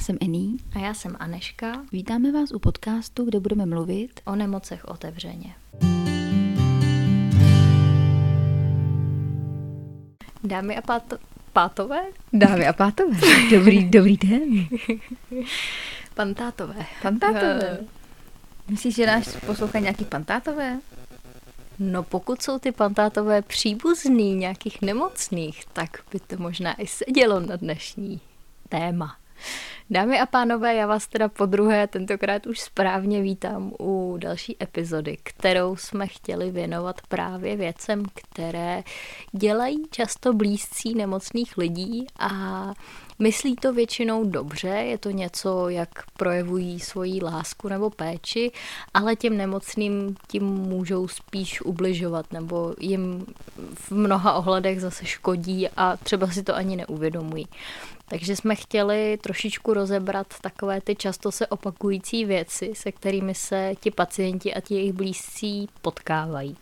Já jsem Ení. A já jsem Aneška. Vítáme vás u podcastu, kde budeme mluvit o nemocech otevřeně. Dámy a páto... pátové? Dámy a pátové. Dobrý, dobrý den. Pantátové. Pantátové. Uh, Myslíš, že náš poslouchají nějaký pantátové? No pokud jsou ty pantátové příbuzný nějakých nemocných, tak by to možná i sedělo na dnešní téma. Dámy a pánové, já vás teda po druhé tentokrát už správně vítám u další epizody, kterou jsme chtěli věnovat právě věcem, které dělají často blízcí nemocných lidí a Myslí to většinou dobře, je to něco, jak projevují svoji lásku nebo péči, ale těm nemocným tím můžou spíš ubližovat nebo jim v mnoha ohledech zase škodí a třeba si to ani neuvědomují. Takže jsme chtěli trošičku rozebrat takové ty často se opakující věci, se kterými se ti pacienti a ti jejich blízcí potkávají.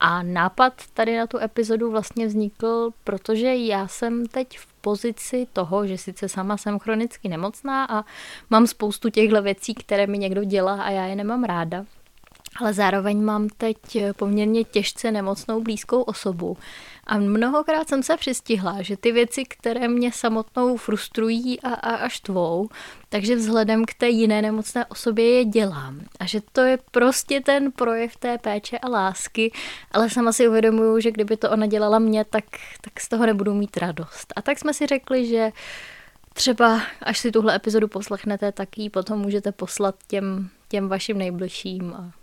A nápad tady na tu epizodu vlastně vznikl, protože já jsem teď v pozici toho, že sice sama jsem chronicky nemocná a mám spoustu těchto věcí, které mi někdo dělá a já je nemám ráda, ale zároveň mám teď poměrně těžce nemocnou blízkou osobu. A mnohokrát jsem se přistihla, že ty věci, které mě samotnou frustrují a, a, a štvou, takže vzhledem k té jiné nemocné osobě je dělám. A že to je prostě ten projev té péče a lásky, ale sama si uvědomuju, že kdyby to ona dělala mě, tak, tak z toho nebudu mít radost. A tak jsme si řekli, že třeba až si tuhle epizodu poslechnete, tak ji potom můžete poslat těm, těm vašim nejbližším a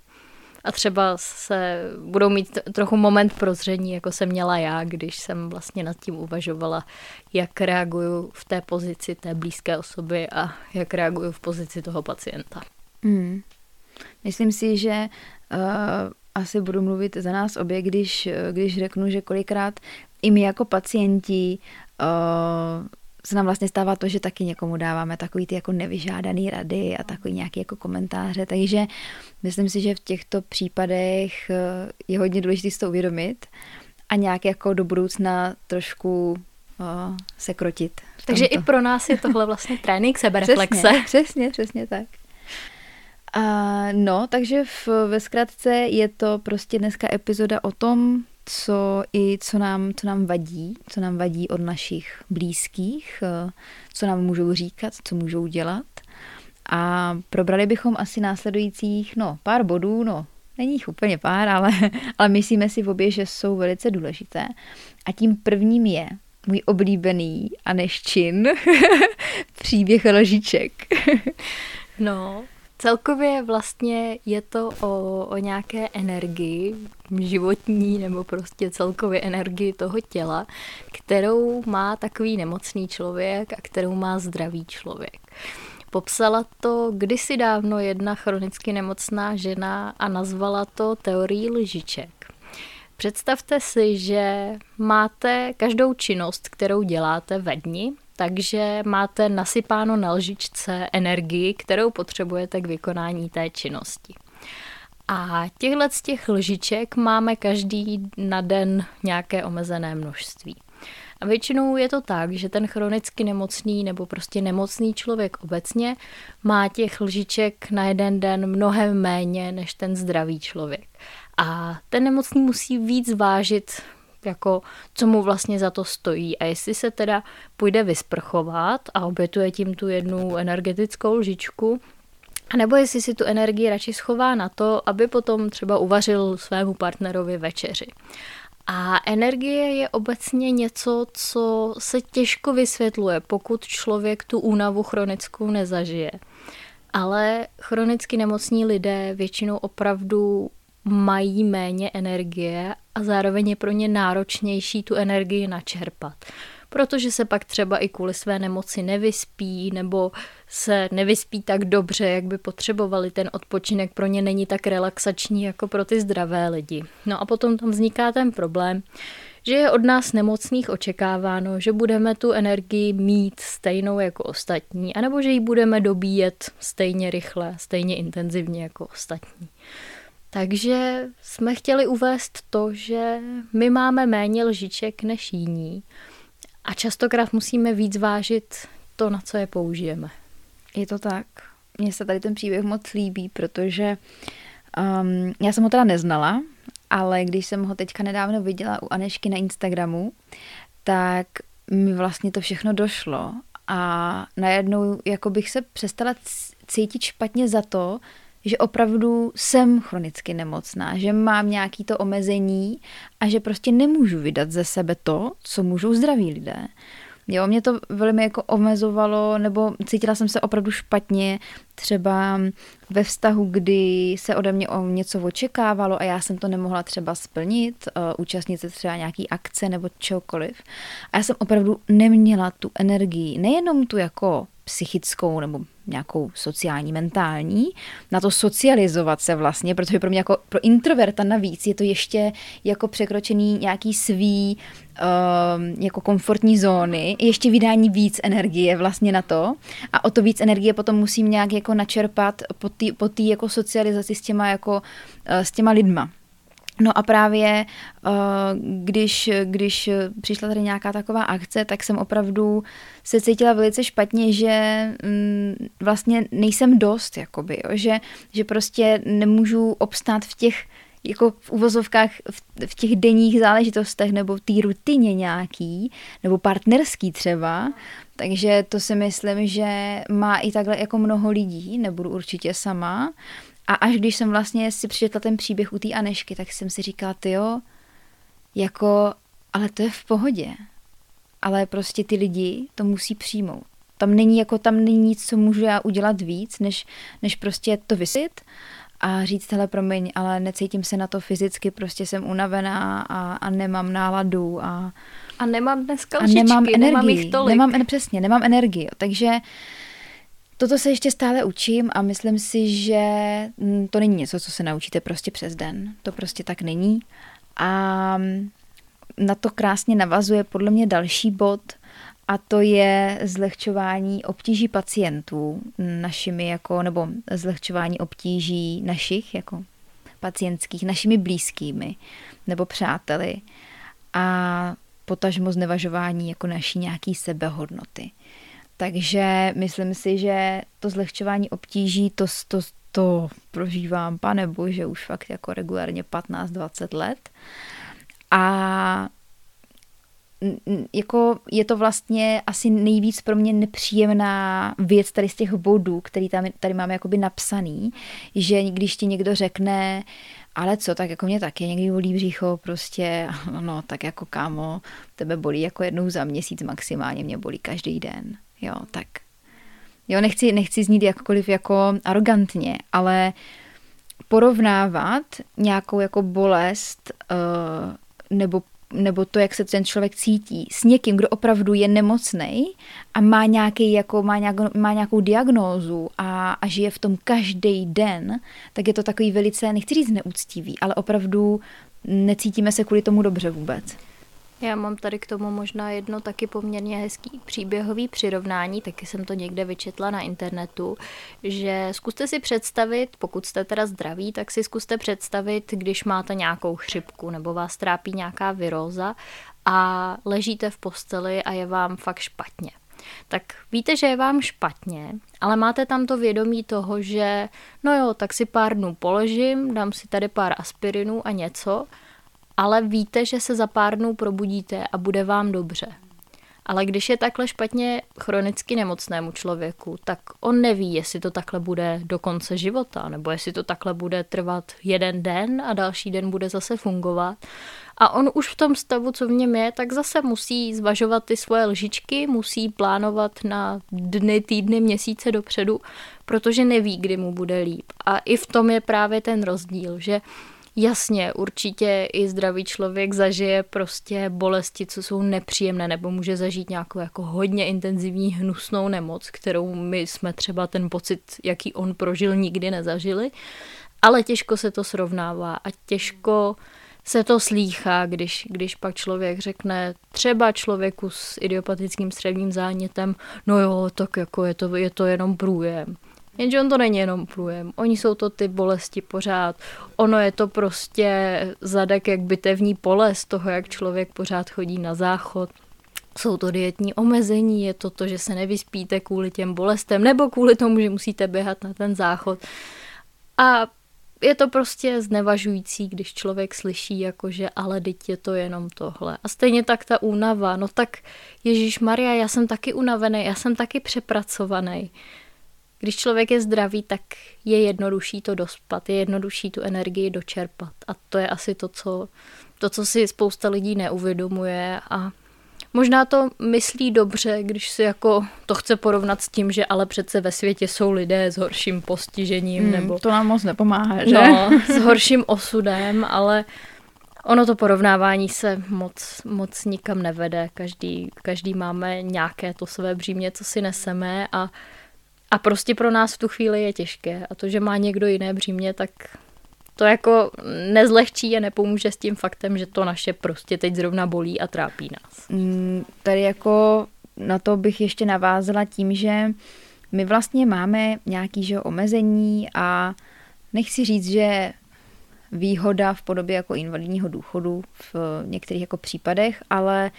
a třeba se budou mít trochu moment prozření, jako jsem měla já, když jsem vlastně nad tím uvažovala, jak reaguju v té pozici té blízké osoby a jak reaguju v pozici toho pacienta. Hmm. Myslím si, že uh, asi budu mluvit za nás obě, když, když řeknu, že kolikrát i my jako pacienti uh, se nám vlastně stává to, že taky někomu dáváme takový ty jako nevyžádaný rady a takový nějaký jako komentáře, takže myslím si, že v těchto případech eh, je hodně důležité si to uvědomit a nějak jako do budoucna trošku o, eh, se krotit. Takže i pro nás je tohle vlastně trénink sebereflexe. Přesně, přesně, přesně tak. A, no, takže v, ve zkratce je to prostě dneska epizoda o tom, co i co nám, co nám vadí, co nám vadí od našich blízkých, eh, co nám můžou říkat, co můžou dělat. A probrali bychom asi následujících, no, pár bodů, no, není jich úplně pár, ale, ale myslíme si v obě, že jsou velice důležité. A tím prvním je můj oblíbený a neščin příběh lžiček. no, Celkově vlastně je to o, o nějaké energii životní nebo prostě celkově energii toho těla, kterou má takový nemocný člověk a kterou má zdravý člověk. Popsala to kdysi dávno jedna chronicky nemocná žena a nazvala to teorií lžiček. Představte si, že máte každou činnost, kterou děláte ve dni, takže máte nasypáno na lžičce energii, kterou potřebujete k vykonání té činnosti. A těchto z těch lžiček máme každý na den nějaké omezené množství. A většinou je to tak, že ten chronicky nemocný nebo prostě nemocný člověk obecně má těch lžiček na jeden den mnohem méně než ten zdravý člověk. A ten nemocný musí víc vážit jako co mu vlastně za to stojí a jestli se teda půjde vysprchovat a obětuje tím tu jednu energetickou lžičku, a nebo jestli si tu energii radši schová na to, aby potom třeba uvařil svému partnerovi večeři. A energie je obecně něco, co se těžko vysvětluje, pokud člověk tu únavu chronickou nezažije. Ale chronicky nemocní lidé většinou opravdu mají méně energie a zároveň je pro ně náročnější tu energii načerpat. Protože se pak třeba i kvůli své nemoci nevyspí nebo se nevyspí tak dobře, jak by potřebovali. Ten odpočinek pro ně není tak relaxační jako pro ty zdravé lidi. No a potom tam vzniká ten problém, že je od nás nemocných očekáváno, že budeme tu energii mít stejnou jako ostatní, anebo že ji budeme dobíjet stejně rychle, stejně intenzivně jako ostatní. Takže jsme chtěli uvést to, že my máme méně lžiček než jiní a častokrát musíme víc vážit to, na co je použijeme. Je to tak. Mně se tady ten příběh moc líbí, protože um, já jsem ho teda neznala, ale když jsem ho teďka nedávno viděla u Anešky na Instagramu, tak mi vlastně to všechno došlo a najednou jako bych se přestala cítit špatně za to, že opravdu jsem chronicky nemocná, že mám nějaký to omezení a že prostě nemůžu vydat ze sebe to, co můžou zdraví lidé. Jo, mě to velmi jako omezovalo, nebo cítila jsem se opravdu špatně, třeba ve vztahu, kdy se ode mě o něco očekávalo a já jsem to nemohla třeba splnit, uh, účastnit se třeba nějaký akce nebo čokoliv. A já jsem opravdu neměla tu energii, nejenom tu jako psychickou nebo nějakou sociální, mentální, na to socializovat se vlastně, protože pro mě jako pro introverta navíc je to ještě jako překročený nějaký svý uh, jako komfortní zóny, ještě vydání víc energie vlastně na to a o to víc energie potom musím nějak jako načerpat po té po jako socializaci s těma jako uh, s těma lidma. No a právě eh, když, když přišla tady nějaká taková akce, tak jsem opravdu se cítila velice špatně, že mm, vlastně nejsem dost, jakoby, jo? Že, že prostě nemůžu obstát v těch jako v uvozovkách v, v těch denních záležitostech nebo v té rutině nějaký, nebo partnerský třeba, takže to si myslím, že má i takhle jako mnoho lidí, nebudu určitě sama, a až když jsem vlastně si přečetla ten příběh u té Anešky, tak jsem si říkala, ty jo, jako, ale to je v pohodě. Ale prostě ty lidi to musí přijmout. Tam není, jako, tam není nic, co můžu já udělat víc, než, než prostě to vysit a říct, hele, promiň, ale necítím se na to fyzicky, prostě jsem unavená a, a nemám náladu a... A nemám dneska lžičky, a nemám energii, nemám jich tolik. Nemám, přesně, nemám energii, takže Toto se ještě stále učím a myslím si, že mm, to není něco, co se naučíte prostě přes den. To prostě tak není. A na to krásně navazuje podle mě další bod, a to je zlehčování obtíží pacientů našimi jako, nebo zlehčování obtíží našich jako pacientských, našimi blízkými nebo přáteli a potažmo znevažování jako naší nějaký sebehodnoty. Takže myslím si, že to zlehčování obtíží, to, to, to prožívám, pane bože, už fakt jako regulárně 15-20 let. A jako je to vlastně asi nejvíc pro mě nepříjemná věc tady z těch bodů, který tam, tady máme jakoby napsaný, že když ti někdo řekne, ale co, tak jako mě taky někdy bolí břicho, prostě, no tak jako kámo, tebe bolí jako jednou za měsíc maximálně, mě bolí každý den. Jo, tak. Jo, nechci, nechci znít jakkoliv jako arrogantně, ale porovnávat nějakou jako bolest uh, nebo nebo to, jak se ten člověk cítí s někým, kdo opravdu je nemocný a má, nějaký, jako, má, nějakou, má nějakou diagnózu a, a žije v tom každý den, tak je to takový velice, nechci říct neúctivý, ale opravdu necítíme se kvůli tomu dobře vůbec. Já mám tady k tomu možná jedno taky poměrně hezký příběhový přirovnání, taky jsem to někde vyčetla na internetu, že zkuste si představit, pokud jste teda zdraví, tak si zkuste představit, když máte nějakou chřipku nebo vás trápí nějaká viróza a ležíte v posteli a je vám fakt špatně. Tak víte, že je vám špatně, ale máte tam to vědomí toho, že no jo, tak si pár dnů položím, dám si tady pár aspirinů a něco – ale víte, že se za pár dnů probudíte a bude vám dobře. Ale když je takhle špatně chronicky nemocnému člověku, tak on neví, jestli to takhle bude do konce života, nebo jestli to takhle bude trvat jeden den a další den bude zase fungovat. A on už v tom stavu, co v něm je, tak zase musí zvažovat ty svoje lžičky, musí plánovat na dny, týdny, měsíce dopředu, protože neví, kdy mu bude líp. A i v tom je právě ten rozdíl, že Jasně, určitě i zdravý člověk zažije prostě bolesti, co jsou nepříjemné, nebo může zažít nějakou jako hodně intenzivní hnusnou nemoc, kterou my jsme třeba ten pocit, jaký on prožil, nikdy nezažili. Ale těžko se to srovnává a těžko se to slýchá, když, když pak člověk řekne třeba člověku s idiopatickým střevním zánětem, no jo, tak jako je to, je to jenom průjem. Jenže on to není jenom průjem. Oni jsou to ty bolesti pořád. Ono je to prostě zadek jak bitevní pole z toho, jak člověk pořád chodí na záchod, jsou to dietní omezení, je to to, že se nevyspíte kvůli těm bolestem, nebo kvůli tomu, že musíte běhat na ten záchod. A je to prostě znevažující, když člověk slyší, jakože ale teď je to jenom tohle. A stejně tak ta únava, no tak Ježíš Maria, já jsem taky unavený, já jsem taky přepracovaný. Když člověk je zdravý, tak je jednodušší to dospat, je jednodušší tu energii dočerpat. A to je asi to, co, to, co si spousta lidí neuvědomuje a Možná to myslí dobře, když si jako to chce porovnat s tím, že ale přece ve světě jsou lidé s horším postižením. Hmm, nebo To nám moc nepomáhá, že? No, s horším osudem, ale ono to porovnávání se moc, moc nikam nevede. Každý, každý máme nějaké to své břímě, co si neseme a, a prostě pro nás v tu chvíli je těžké. A to, že má někdo jiné břímě, tak to jako nezlehčí a nepomůže s tím faktem, že to naše prostě teď zrovna bolí a trápí nás. Mm, tady jako na to bych ještě navázala tím, že my vlastně máme nějaký že, omezení a nechci říct, že výhoda v podobě jako invalidního důchodu v některých jako případech, ale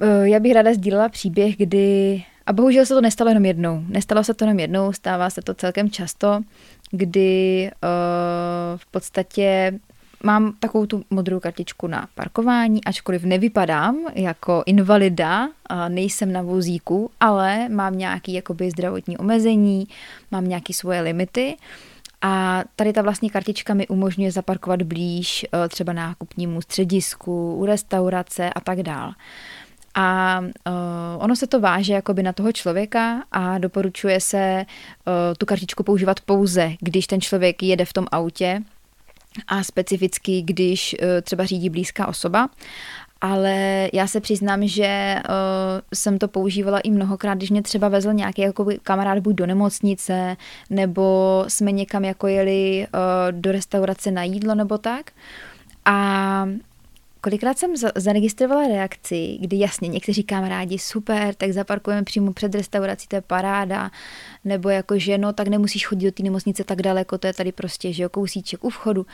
eh, já bych ráda sdílela příběh, kdy a bohužel se to nestalo jenom jednou. Nestalo se to jenom jednou, stává se to celkem často, kdy uh, v podstatě mám takovou tu modrou kartičku na parkování, ačkoliv nevypadám jako invalida, nejsem na vozíku, ale mám nějaký jakoby zdravotní omezení, mám nějaké svoje limity a tady ta vlastní kartička mi umožňuje zaparkovat blíž uh, třeba nákupnímu středisku, u restaurace a tak dál. A uh, ono se to váže jakoby na toho člověka a doporučuje se uh, tu kartičku používat pouze, když ten člověk jede v tom autě a specificky, když uh, třeba řídí blízká osoba. Ale já se přiznám, že uh, jsem to používala i mnohokrát, když mě třeba vezl nějaký jako kamarád buď do nemocnice, nebo jsme někam jako jeli uh, do restaurace na jídlo nebo tak. A Kolikrát jsem zaregistrovala reakci, kdy jasně někteří kamarádi super, tak zaparkujeme přímo před restaurací, to je paráda, nebo jako že no, tak nemusíš chodit do té nemocnice tak daleko, to je tady prostě, že jo, kousíček u vchodu.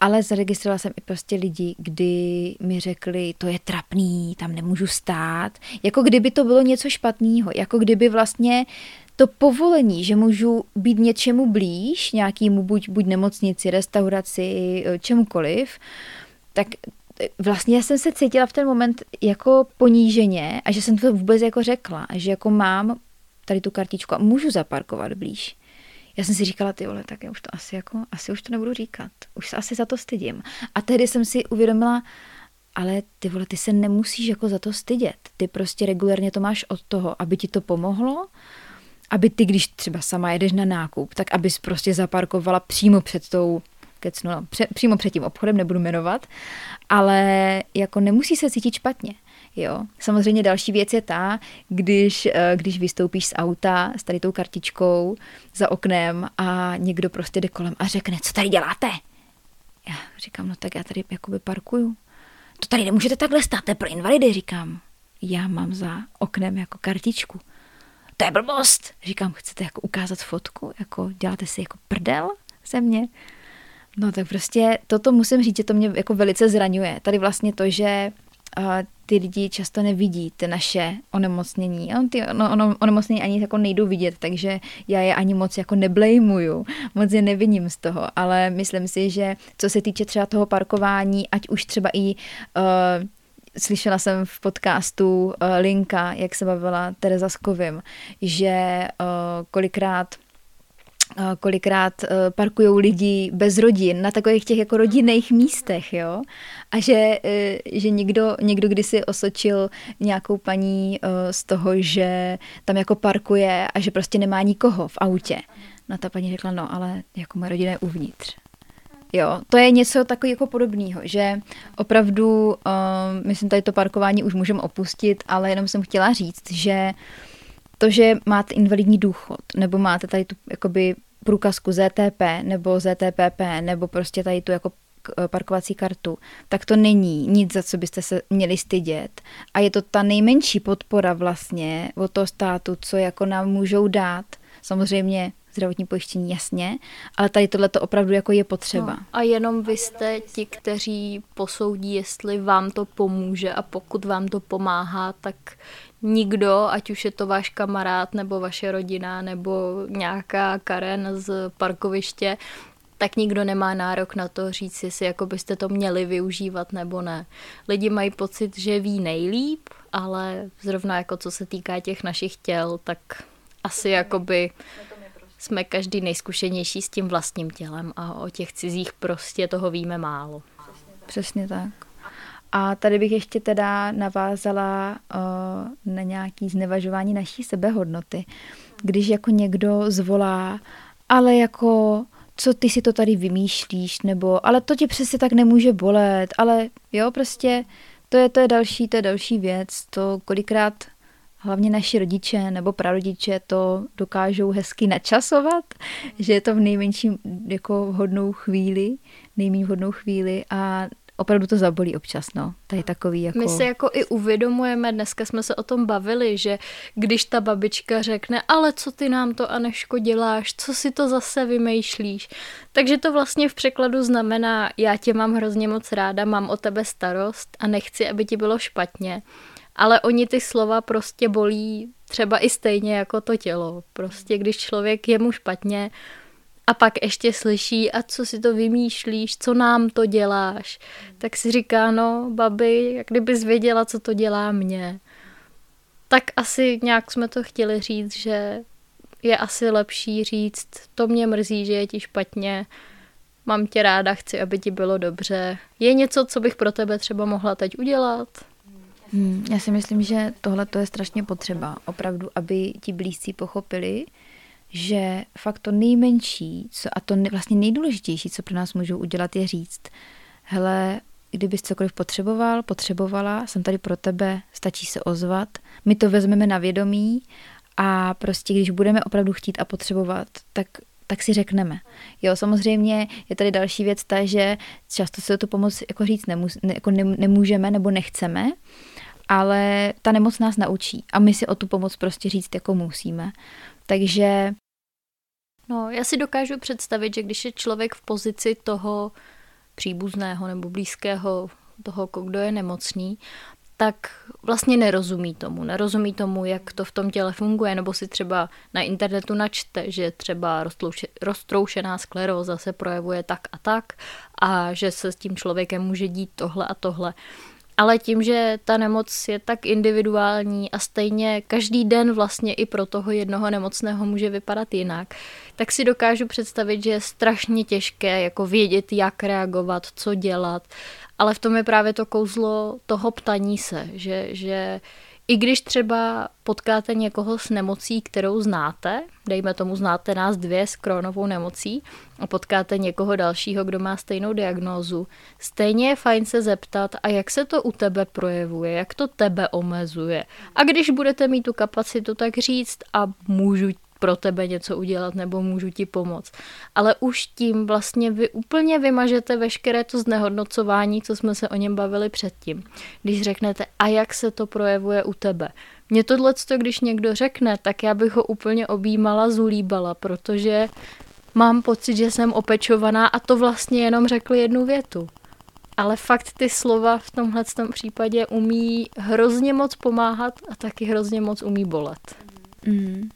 Ale zaregistrovala jsem i prostě lidi, kdy mi řekli, to je trapný, tam nemůžu stát. Jako kdyby to bylo něco špatného, jako kdyby vlastně to povolení, že můžu být něčemu blíž, nějakýmu buď, buď nemocnici, restauraci, čemukoliv, tak vlastně jsem se cítila v ten moment jako poníženě a že jsem to vůbec jako řekla, že jako mám tady tu kartičku a můžu zaparkovat blíž. Já jsem si říkala, ty vole, tak já už to asi jako, asi už to nebudu říkat. Už se asi za to stydím. A tehdy jsem si uvědomila, ale ty vole, ty se nemusíš jako za to stydět. Ty prostě regulérně to máš od toho, aby ti to pomohlo, aby ty, když třeba sama jedeš na nákup, tak abys prostě zaparkovala přímo před tou kecnu, no, pře, přímo před tím obchodem, nebudu jmenovat, ale jako nemusí se cítit špatně. Jo. Samozřejmě další věc je ta, když, eh, když vystoupíš z auta s tady tou kartičkou za oknem a někdo prostě jde kolem a řekne, co tady děláte? Já říkám, no tak já tady jakoby parkuju. To tady nemůžete takhle stát, to je pro invalidy, říkám. Já mám za oknem jako kartičku. To je blbost. Říkám, chcete jako ukázat fotku? Jako děláte si jako prdel ze mě? No tak prostě toto musím říct, že to mě jako velice zraňuje. Tady vlastně to, že uh, ty lidi často nevidí ty naše onemocnění. On ty no, ono, onemocnění ani jako nejdou vidět, takže já je ani moc jako neblejmuju, moc je neviním z toho, ale myslím si, že co se týče třeba toho parkování, ať už třeba i uh, slyšela jsem v podcastu uh, Linka, jak se bavila Tereza s Kovim, že uh, kolikrát kolikrát e, parkují lidi bez rodin na takových těch jako rodinných místech, jo. A že, e, že někdo, někdo kdysi osočil nějakou paní e, z toho, že tam jako parkuje a že prostě nemá nikoho v autě. No ta paní řekla, no ale jako moje rodina je uvnitř. Jo, to je něco takového jako podobného, že opravdu, uh, myslím, tady to parkování už můžeme opustit, ale jenom jsem chtěla říct, že to, že máte invalidní důchod, nebo máte tady tu jakoby průkazku ZTP nebo ZTPP nebo prostě tady tu jako parkovací kartu, tak to není nic, za co byste se měli stydět. A je to ta nejmenší podpora vlastně od toho státu, co jako nám můžou dát. Samozřejmě zdravotní pojištění, jasně, ale tady tohle to opravdu jako je potřeba. No, a jenom vy jste ti, kteří posoudí, jestli vám to pomůže a pokud vám to pomáhá, tak nikdo, ať už je to váš kamarád nebo vaše rodina nebo nějaká Karen z parkoviště, tak nikdo nemá nárok na to říct, jestli jako byste to měli využívat nebo ne. Lidi mají pocit, že ví nejlíp, ale zrovna jako co se týká těch našich těl, tak asi jakoby jsme každý nejzkušenější s tím vlastním tělem a o těch cizích prostě toho víme málo. Přesně tak. A tady bych ještě teda navázala uh, na nějaký znevažování naší sebehodnoty. Když jako někdo zvolá, ale jako co ty si to tady vymýšlíš, nebo ale to tě přesně tak nemůže bolet, ale jo, prostě to je, to je další, to je další věc, to kolikrát hlavně naši rodiče nebo prarodiče to dokážou hezky načasovat, že je to v nejmenším jako vhodnou chvíli, nejméně vhodnou chvíli. A opravdu to zabolí občas, no. Tady takový jako... My se jako i uvědomujeme, dneska jsme se o tom bavili, že když ta babička řekne, ale co ty nám to Aneško děláš, co si to zase vymýšlíš, takže to vlastně v překladu znamená, já tě mám hrozně moc ráda, mám o tebe starost a nechci, aby ti bylo špatně. Ale oni ty slova prostě bolí třeba i stejně jako to tělo. Prostě když člověk je mu špatně, a pak ještě slyší, a co si to vymýšlíš, co nám to děláš, tak si říká, no, babi, jak kdybys věděla, co to dělá mě. Tak asi nějak jsme to chtěli říct, že je asi lepší říct, to mě mrzí, že je ti špatně, mám tě ráda, chci, aby ti bylo dobře. Je něco, co bych pro tebe třeba mohla teď udělat? Hmm, já si myslím, že tohle to je strašně potřeba. Opravdu, aby ti blízcí pochopili, že fakt to nejmenší co, a to vlastně nejdůležitější, co pro nás můžou udělat, je říct, hele, kdybys cokoliv potřeboval, potřebovala, jsem tady pro tebe, stačí se ozvat, my to vezmeme na vědomí a prostě když budeme opravdu chtít a potřebovat, tak tak si řekneme. Jo, samozřejmě je tady další věc ta, že často se tu pomoc jako říct nemus, ne, jako ne, nemůžeme nebo nechceme, ale ta nemoc nás naučí a my si o tu pomoc prostě říct jako musíme. Takže... No, já si dokážu představit, že když je člověk v pozici toho příbuzného nebo blízkého toho, kdo je nemocný, tak vlastně nerozumí tomu. Nerozumí tomu, jak to v tom těle funguje, nebo si třeba na internetu načte, že třeba roztroušená skleróza se projevuje tak a tak a že se s tím člověkem může dít tohle a tohle. Ale tím, že ta nemoc je tak individuální a stejně každý den vlastně i pro toho jednoho nemocného může vypadat jinak, tak si dokážu představit, že je strašně těžké jako vědět, jak reagovat, co dělat. Ale v tom je právě to kouzlo toho ptaní se, že, že i když třeba potkáte někoho s nemocí, kterou znáte, dejme tomu znáte nás dvě s krónovou nemocí a potkáte někoho dalšího, kdo má stejnou diagnózu, stejně je fajn se zeptat, a jak se to u tebe projevuje, jak to tebe omezuje. A když budete mít tu kapacitu, tak říct a můžu pro tebe něco udělat nebo můžu ti pomoct. Ale už tím vlastně vy úplně vymažete veškeré to znehodnocování, co jsme se o něm bavili předtím. Když řeknete, a jak se to projevuje u tebe. Mně tohle, když někdo řekne, tak já bych ho úplně objímala, zulíbala, protože mám pocit, že jsem opečovaná a to vlastně jenom řekl jednu větu. Ale fakt ty slova v tomhle případě umí hrozně moc pomáhat a taky hrozně moc umí bolet. Mm.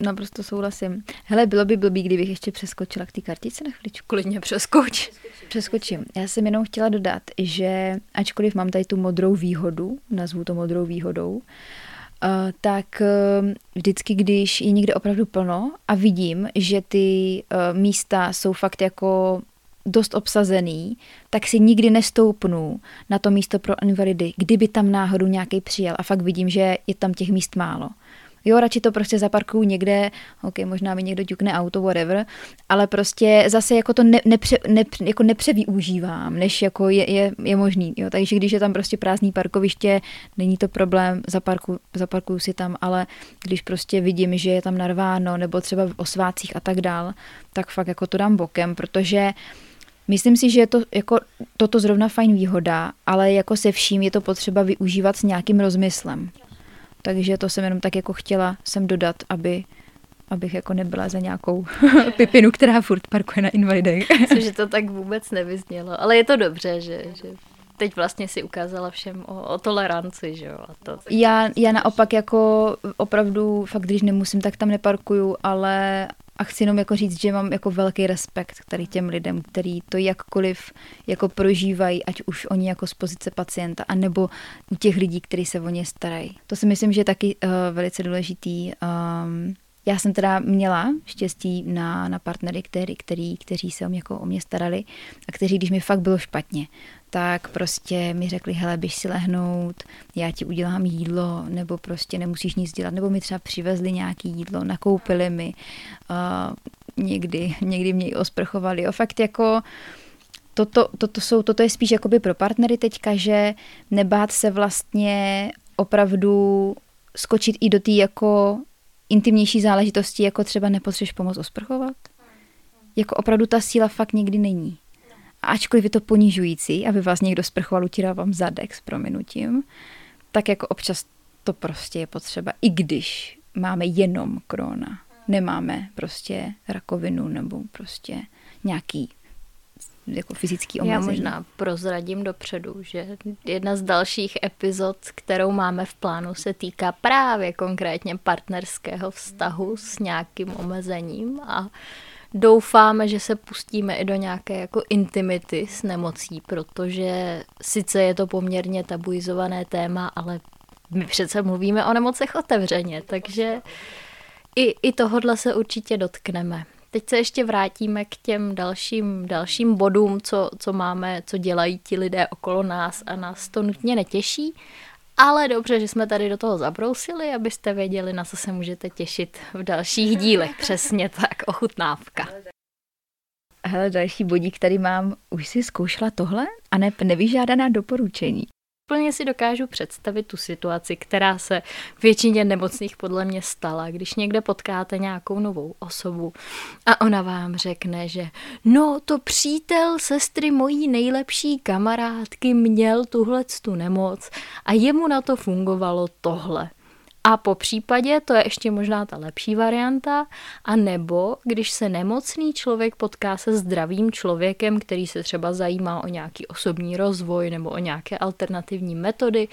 Naprosto souhlasím. Hele, bylo by blbý, kdybych ještě přeskočila k té kartice na chviličku. Klidně přeskoč. Přeskočím. Já jsem jenom chtěla dodat, že ačkoliv mám tady tu modrou výhodu, nazvu to modrou výhodou, uh, tak uh, vždycky, když je někde opravdu plno a vidím, že ty uh, místa jsou fakt jako dost obsazený, tak si nikdy nestoupnu na to místo pro invalidy, kdyby tam náhodou nějaký přijel a fakt vidím, že je tam těch míst málo. Jo, radši to prostě zaparkuju někde, ok, možná mi někdo ťukne auto, whatever, ale prostě zase jako to ne, nepře, ne, jako nepřevyužívám, než jako je, je, je možný. Jo. Takže když je tam prostě prázdný parkoviště, není to problém, zaparku, zaparkuju si tam, ale když prostě vidím, že je tam narváno, nebo třeba o svácích a tak dál, tak fakt jako to dám bokem, protože Myslím si, že je to jako toto zrovna fajn výhoda, ale jako se vším je to potřeba využívat s nějakým rozmyslem. Takže to jsem jenom tak jako chtěla sem dodat, aby abych jako nebyla za nějakou pipinu, která furt parkuje na invalidech. Což to tak vůbec nevyznělo, ale je to dobře, že, že teď vlastně si ukázala všem o, o toleranci, že jo? A to. Já, já naopak jako opravdu, fakt když nemusím, tak tam neparkuju, ale a chci jenom jako říct, že mám jako velký respekt tady těm lidem, který to jakkoliv jako prožívají, ať už oni jako z pozice pacienta, anebo u těch lidí, kteří se o ně starají. To si myslím, že je taky uh, velice důležitý. Um, já jsem teda měla štěstí na, na partnery, který, který, kteří se o mě, jako o mě starali a kteří, když mi fakt bylo špatně, tak prostě mi řekli, hele, běž si lehnout, já ti udělám jídlo, nebo prostě nemusíš nic dělat, nebo mi třeba přivezli nějaký jídlo, nakoupili mi, uh, někdy, někdy mě i osprchovali. O fakt jako toto, toto, jsou, toto je spíš jakoby pro partnery teďka, že nebát se vlastně opravdu skočit i do té jako intimnější záležitosti, jako třeba nepotřebuješ pomoc osprchovat. Jako opravdu ta síla fakt nikdy není. A ačkoliv je to ponižující, aby vás někdo sprchoval, utíral vám zadek s prominutím, tak jako občas to prostě je potřeba, i když máme jenom korona. Nemáme prostě rakovinu nebo prostě nějaký jako fyzický omezení. Já možná prozradím dopředu, že jedna z dalších epizod, kterou máme v plánu, se týká právě konkrétně partnerského vztahu s nějakým omezením a doufáme, že se pustíme i do nějaké jako intimity s nemocí, protože sice je to poměrně tabuizované téma, ale my přece mluvíme o nemocech otevřeně, takže i, i tohodle se určitě dotkneme. Teď se ještě vrátíme k těm dalším, dalším bodům, co, co máme, co dělají ti lidé okolo nás a nás to nutně netěší. Ale dobře, že jsme tady do toho zabrousili, abyste věděli, na co se můžete těšit v dalších dílech. Přesně tak, ochutnávka. Hele, další bodík tady mám. Už si zkoušela tohle? A ne, nevyžádaná doporučení úplně si dokážu představit tu situaci, která se většině nemocných podle mě stala, když někde potkáte nějakou novou osobu a ona vám řekne, že no to přítel sestry mojí nejlepší kamarádky měl tuhle tu nemoc a jemu na to fungovalo tohle. A po případě, to je ještě možná ta lepší varianta, a nebo když se nemocný člověk potká se zdravým člověkem, který se třeba zajímá o nějaký osobní rozvoj nebo o nějaké alternativní metody,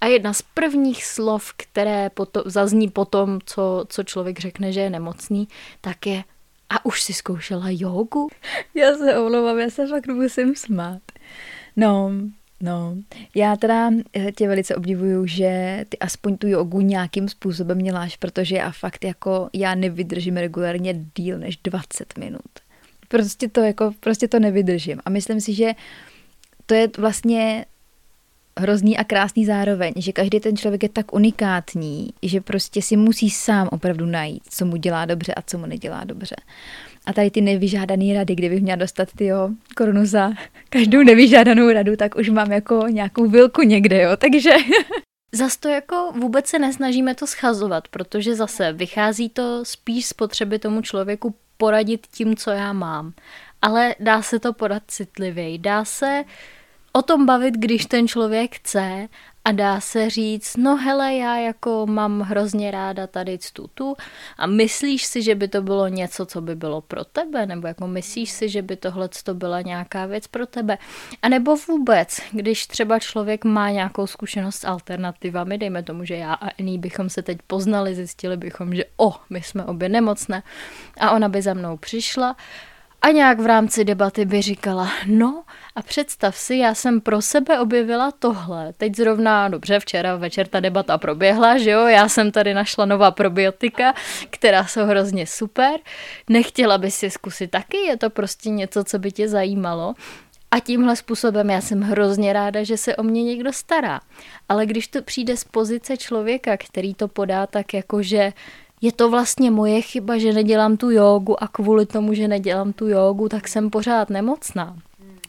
a jedna z prvních slov, které potom, zazní po tom, co, co člověk řekne, že je nemocný, tak je a už si zkoušela jogu? Já se omlouvám, já se fakt musím smát. No, No, já teda eh, tě velice obdivuju, že ty aspoň tu jogu nějakým způsobem děláš, protože já fakt jako, já nevydržím regulárně díl než 20 minut. Prostě to jako, prostě to nevydržím. A myslím si, že to je vlastně hrozný a krásný zároveň, že každý ten člověk je tak unikátní, že prostě si musí sám opravdu najít, co mu dělá dobře a co mu nedělá dobře. A tady ty nevyžádané rady, kdybych měla dostat ty korunu za každou nevyžádanou radu, tak už mám jako nějakou vilku někde, jo, takže... Zas to jako vůbec se nesnažíme to schazovat, protože zase vychází to spíš z potřeby tomu člověku poradit tím, co já mám. Ale dá se to podat citlivěji, dá se o tom bavit, když ten člověk chce a dá se říct, no hele, já jako mám hrozně ráda tady tu a myslíš si, že by to bylo něco, co by bylo pro tebe, nebo jako myslíš si, že by tohle to byla nějaká věc pro tebe, a nebo vůbec, když třeba člověk má nějakou zkušenost s alternativami, dejme tomu, že já a Ení bychom se teď poznali, zjistili bychom, že o, my jsme obě nemocné a ona by za mnou přišla a nějak v rámci debaty by říkala, no a představ si, já jsem pro sebe objevila tohle. Teď zrovna, dobře, včera večer ta debata proběhla, že jo, já jsem tady našla nová probiotika, která jsou hrozně super. Nechtěla bys si zkusit taky, je to prostě něco, co by tě zajímalo. A tímhle způsobem já jsem hrozně ráda, že se o mě někdo stará. Ale když to přijde z pozice člověka, který to podá tak jako, že je to vlastně moje chyba, že nedělám tu jogu a kvůli tomu, že nedělám tu jogu, tak jsem pořád nemocná.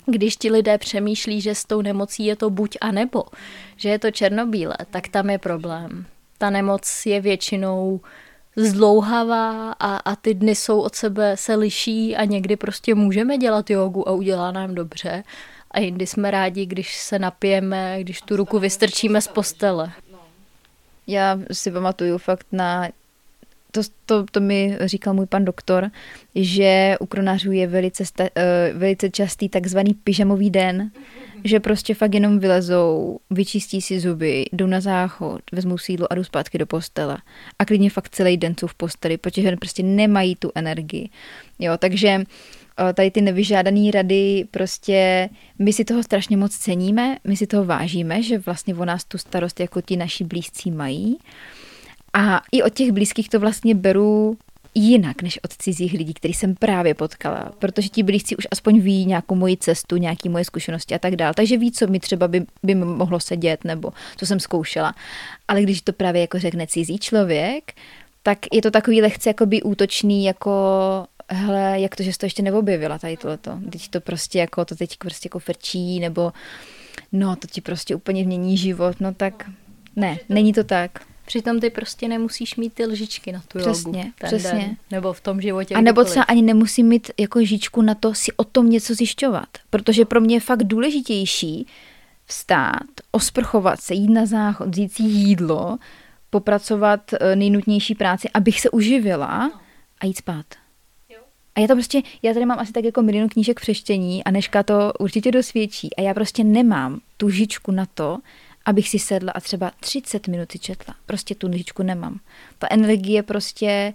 Když ti lidé přemýšlí, že s tou nemocí je to buď a nebo, že je to černobílé, tak tam je problém. Ta nemoc je většinou zdlouhavá a, a ty dny jsou od sebe, se liší a někdy prostě můžeme dělat jogu a udělá nám dobře. A jindy jsme rádi, když se napijeme, když tu ruku vystrčíme z postele. Já si pamatuju fakt na to, to, to mi říkal můj pan doktor, že u kronářů je velice, sta, uh, velice častý takzvaný pyžamový den, že prostě fakt jenom vylezou, vyčistí si zuby, jdou na záchod, vezmou sídlo a jdou zpátky do postele. A klidně fakt celý den jsou v posteli, protože prostě nemají tu energii. Jo, takže tady ty nevyžádané rady, prostě my si toho strašně moc ceníme, my si toho vážíme, že vlastně o nás tu starost jako ti naši blízcí mají. A i od těch blízkých to vlastně beru jinak než od cizích lidí, který jsem právě potkala, protože ti blízcí už aspoň ví nějakou moji cestu, nějaké moje zkušenosti a tak dále. Takže ví, co mi třeba by, by mohlo sedět nebo co jsem zkoušela. Ale když to právě jako řekne cizí člověk, tak je to takový lehce jakoby útočný, jako hele, jak to, že jsi to ještě neobjevila tady tohleto. Teď to prostě jako, to teď prostě jako frčí, nebo no, to ti prostě úplně mění život, no tak ne, není to tak. Přitom ty prostě nemusíš mít ty lžičky na tu přesně, jogu. Ten přesně. Den, nebo v tom životě. A nebo třeba ani nemusím mít jako žičku na to si o tom něco zjišťovat. Protože pro mě je fakt důležitější vstát, osprchovat se, jít na záchod, vzít si jídlo, popracovat eh, nejnutnější práci, abych se uživila a jít spát. A já to prostě, já tady mám asi tak jako milion knížek přeštění a Neška to určitě dosvědčí. A já prostě nemám tu žičku na to, abych si sedla a třeba 30 minut si četla. Prostě tu žičku nemám. Ta energie prostě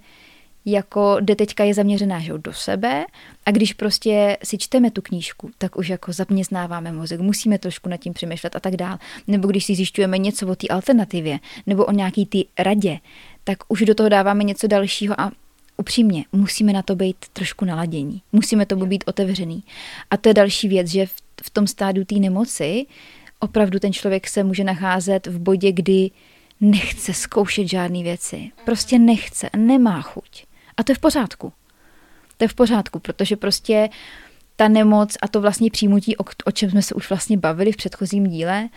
jako jde teďka je zaměřená že, do sebe a když prostě si čteme tu knížku, tak už jako zaměstnáváme mozek, musíme trošku nad tím přemýšlet a tak dál. Nebo když si zjišťujeme něco o té alternativě nebo o nějaký ty radě, tak už do toho dáváme něco dalšího a upřímně, musíme na to být trošku naladění. Musíme to být otevřený. A to je další věc, že v, v tom stádu té nemoci opravdu ten člověk se může nacházet v bodě, kdy nechce zkoušet žádné věci. Prostě nechce, nemá chuť. A to je v pořádku. To je v pořádku, protože prostě ta nemoc a to vlastně přijmutí, o, o čem jsme se už vlastně bavili v předchozím díle,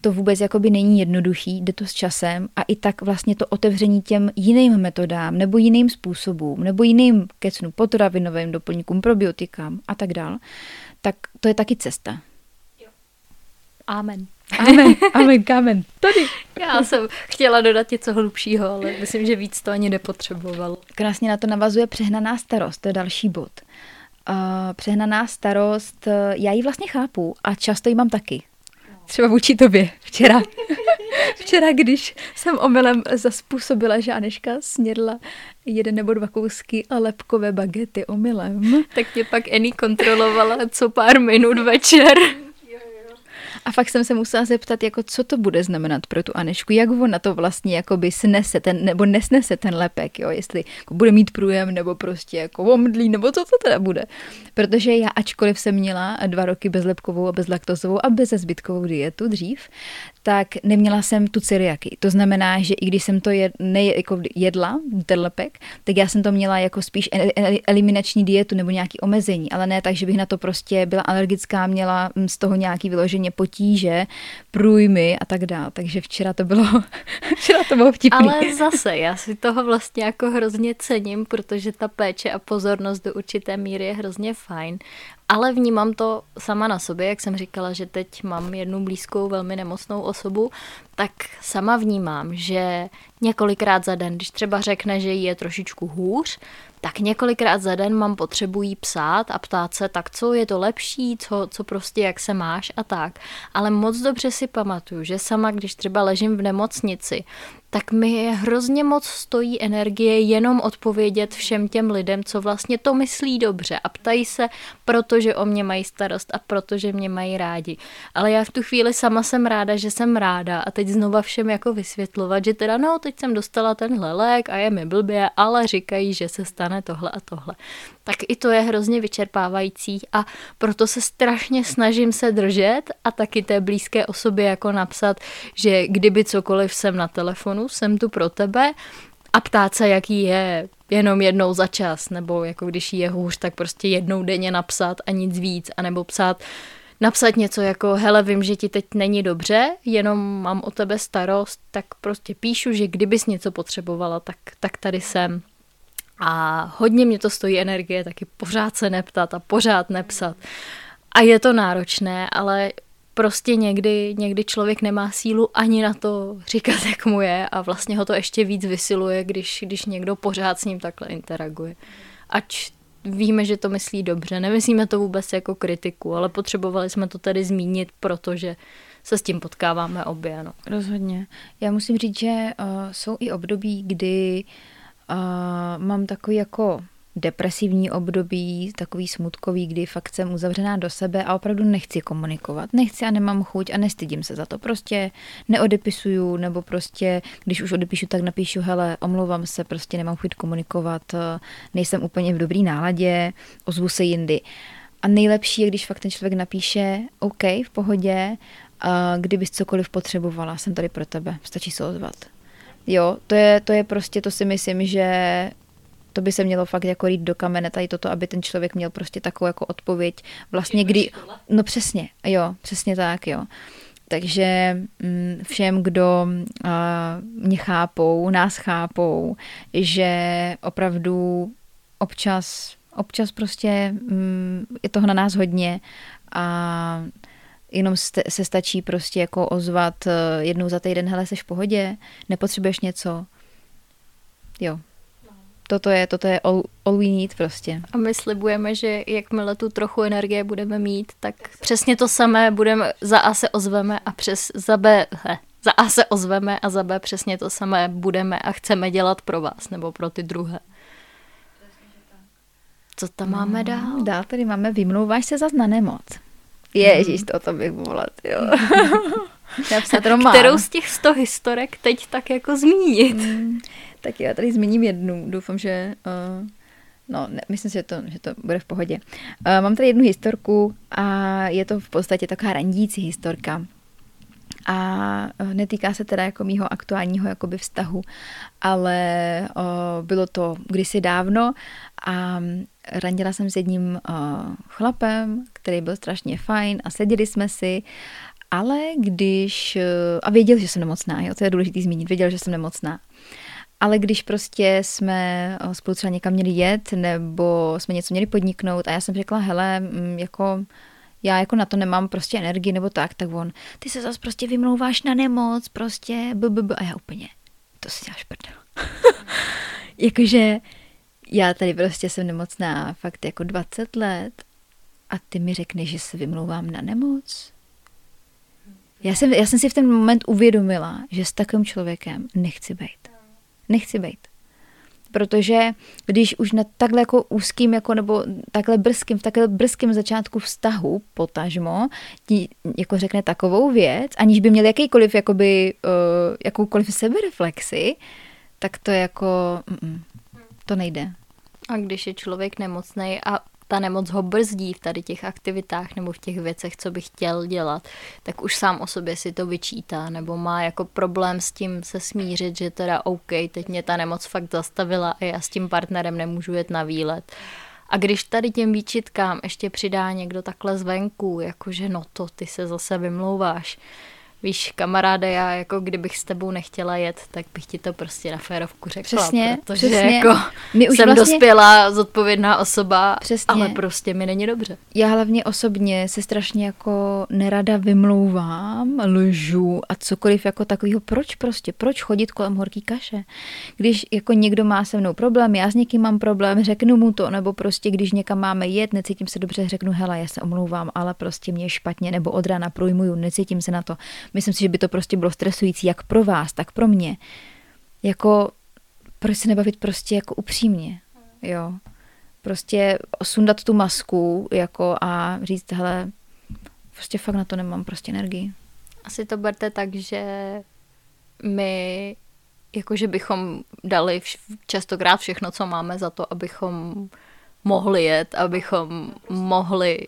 to vůbec jakoby není jednoduchý, jde to s časem a i tak vlastně to otevření těm jiným metodám nebo jiným způsobům nebo jiným kecnu, potravinovým doplňkům, probiotikám a tak dál, tak to je taky cesta. Amen. Amen, amen, kámen. Tady. Já jsem chtěla dodat něco hlubšího, ale myslím, že víc to ani nepotřebovalo. Krásně na to navazuje přehnaná starost, to je další bod. Uh, přehnaná starost, já ji vlastně chápu a často ji mám taky. Třeba vůči tobě včera. včera, když jsem omylem zaspůsobila, že Aneška snědla jeden nebo dva kousky a lepkové bagety omylem. Tak mě pak Eni kontrolovala co pár minut večer. A fakt jsem se musela zeptat, jako co to bude znamenat pro tu Anešku, jak ona to vlastně jakoby snese ten, nebo nesnese ten lepek, jo, jestli jako bude mít průjem, nebo prostě jako omdlí, nebo co to teda bude. Protože já, ačkoliv jsem měla dva roky bezlepkovou a bezlaktozovou a bezezbytkovou dietu dřív, tak neměla jsem tu celiaky. To znamená, že i když jsem to jed, ne, jako jedla, tak já jsem to měla jako spíš eliminační dietu nebo nějaký omezení, ale ne tak, že bych na to prostě byla alergická, měla z toho nějaký vyloženě potíže, průjmy a tak dále. Takže včera to bylo, včera to bylo vtipný. Ale zase, já si toho vlastně jako hrozně cením, protože ta péče a pozornost do určité míry je hrozně fajn ale vnímám to sama na sobě, jak jsem říkala, že teď mám jednu blízkou, velmi nemocnou osobu, tak sama vnímám, že několikrát za den, když třeba řekne, že jí je trošičku hůř, tak několikrát za den mám potřebu jí psát a ptát se, tak co je to lepší, co, co prostě, jak se máš a tak. Ale moc dobře si pamatuju, že sama, když třeba ležím v nemocnici, tak mi hrozně moc stojí energie jenom odpovědět všem těm lidem, co vlastně to myslí dobře a ptají se, protože o mě mají starost a protože mě mají rádi. Ale já v tu chvíli sama jsem ráda, že jsem ráda a teď znova všem jako vysvětlovat, že teda no, teď jsem dostala tenhle lék a je mi blbě, ale říkají, že se stane tohle a tohle. Tak i to je hrozně vyčerpávající a proto se strašně snažím se držet a taky té blízké osobě jako napsat, že kdyby cokoliv jsem na telefonu, jsem tu pro tebe a ptát se, jaký je jenom jednou za čas, nebo jako když je hůř, tak prostě jednou denně napsat a nic víc, anebo psát napsat něco jako, hele, vím, že ti teď není dobře, jenom mám o tebe starost, tak prostě píšu, že kdybys něco potřebovala, tak, tak tady jsem. A hodně mě to stojí energie taky pořád se neptat a pořád nepsat. A je to náročné, ale prostě někdy, někdy člověk nemá sílu ani na to říkat, jak mu je a vlastně ho to ještě víc vysiluje, když, když někdo pořád s ním takhle interaguje. Ať víme, že to myslí dobře, nemyslíme to vůbec jako kritiku, ale potřebovali jsme to tady zmínit, protože se s tím potkáváme obě. No. Rozhodně. Já musím říct, že uh, jsou i období, kdy uh, mám takový jako depresivní období, takový smutkový, kdy fakt jsem uzavřená do sebe a opravdu nechci komunikovat. Nechci a nemám chuť a nestydím se za to. Prostě neodepisuju nebo prostě, když už odepíšu, tak napíšu, hele, omlouvám se, prostě nemám chuť komunikovat, nejsem úplně v dobrý náladě, ozvu se jindy. A nejlepší je, když fakt ten člověk napíše, OK, v pohodě, kdybys cokoliv potřebovala, jsem tady pro tebe, stačí se ozvat. Jo, to je, to je prostě, to si myslím, že to by se mělo fakt jako rýt do kamene, tady toto, aby ten člověk měl prostě takovou jako odpověď. Vlastně kdy, no přesně, jo, přesně tak, jo. Takže mm, všem, kdo mě chápou, nás chápou, že opravdu občas, občas prostě mm, je toho na nás hodně a jenom se stačí prostě jako ozvat eh, jednou za týden, hele, seš v pohodě, nepotřebuješ něco. Jo, toto je, toto je all, all we need prostě. A my slibujeme, že jakmile tu trochu energie budeme mít, tak přesně to samé budeme, za A se ozveme a přes za B, he, za A se ozveme a za B přesně to samé budeme a chceme dělat pro vás nebo pro ty druhé. Co tam máme no, dál? Dál tady máme Vymlouváš se za na nemoc. Ježíš, to to bych volat, jo. Kterou z těch sto historek teď tak jako zmínit? Mm. Tak já tady zmíním jednu. Doufám, že... Uh, no, ne, myslím si, že to, že to bude v pohodě. Uh, mám tady jednu historku a je to v podstatě taková randící historka. A uh, netýká se teda jako mýho aktuálního jakoby vztahu, ale uh, bylo to kdysi dávno a randila jsem s jedním uh, chlapem, který byl strašně fajn a seděli jsme si ale když, a věděl, že jsem nemocná, jo, to je důležité zmínit, věděl, že jsem nemocná. Ale když prostě jsme eh, spolu třeba někam měli jet, nebo jsme něco měli podniknout a já jsem řekla, hele, mm, jako já jako na to nemám prostě energii nebo tak, tak on, ty se zase prostě vymlouváš na nemoc, prostě b, b, b. a já úplně, to si děláš prdel. Jakože já tady prostě jsem nemocná fakt jako 20 let a ty mi řekneš, že se vymlouvám na nemoc. Já jsem, já jsem si v ten moment uvědomila, že s takovým člověkem nechci být nechci být. Protože když už na takhle jako úzkým, jako nebo takhle brzkým, v takhle brzkém začátku vztahu, potažmo, ti jako řekne takovou věc, aniž by měl jakýkoliv, jakoby, uh, jakoukoliv sebereflexi, tak to jako, mm, to nejde. A když je člověk nemocný a ta nemoc ho brzdí v tady těch aktivitách nebo v těch věcech, co by chtěl dělat, tak už sám o sobě si to vyčítá nebo má jako problém s tím se smířit, že teda OK, teď mě ta nemoc fakt zastavila a já s tím partnerem nemůžu jet na výlet. A když tady těm výčitkám ještě přidá někdo takhle zvenku, jakože no to ty se zase vymlouváš, víš, kamaráde, já jako kdybych s tebou nechtěla jet, tak bych ti to prostě na férovku řekla, přesně, protože přesně. jako My už jsem vlastně... dospělá, zodpovědná osoba, přesně. ale prostě mi není dobře. Já hlavně osobně se strašně jako nerada vymlouvám, lžu a cokoliv jako takového. Proč prostě, proč chodit kolem horký kaše? Když jako někdo má se mnou problém, já s někým mám problém, řeknu mu to, nebo prostě když někam máme jet, necítím se dobře, řeknu, hele, já se omlouvám, ale prostě mě je špatně, nebo od rána projmuju, necítím se na to Myslím si, že by to prostě bylo stresující jak pro vás, tak pro mě. Jako, proč se nebavit prostě jako upřímně, jo. Prostě sundat tu masku jako a říct, hele, prostě fakt na to nemám prostě energii. Asi to berte tak, že my jakože bychom dali vš- častokrát všechno, co máme za to, abychom mohli jet, abychom mohli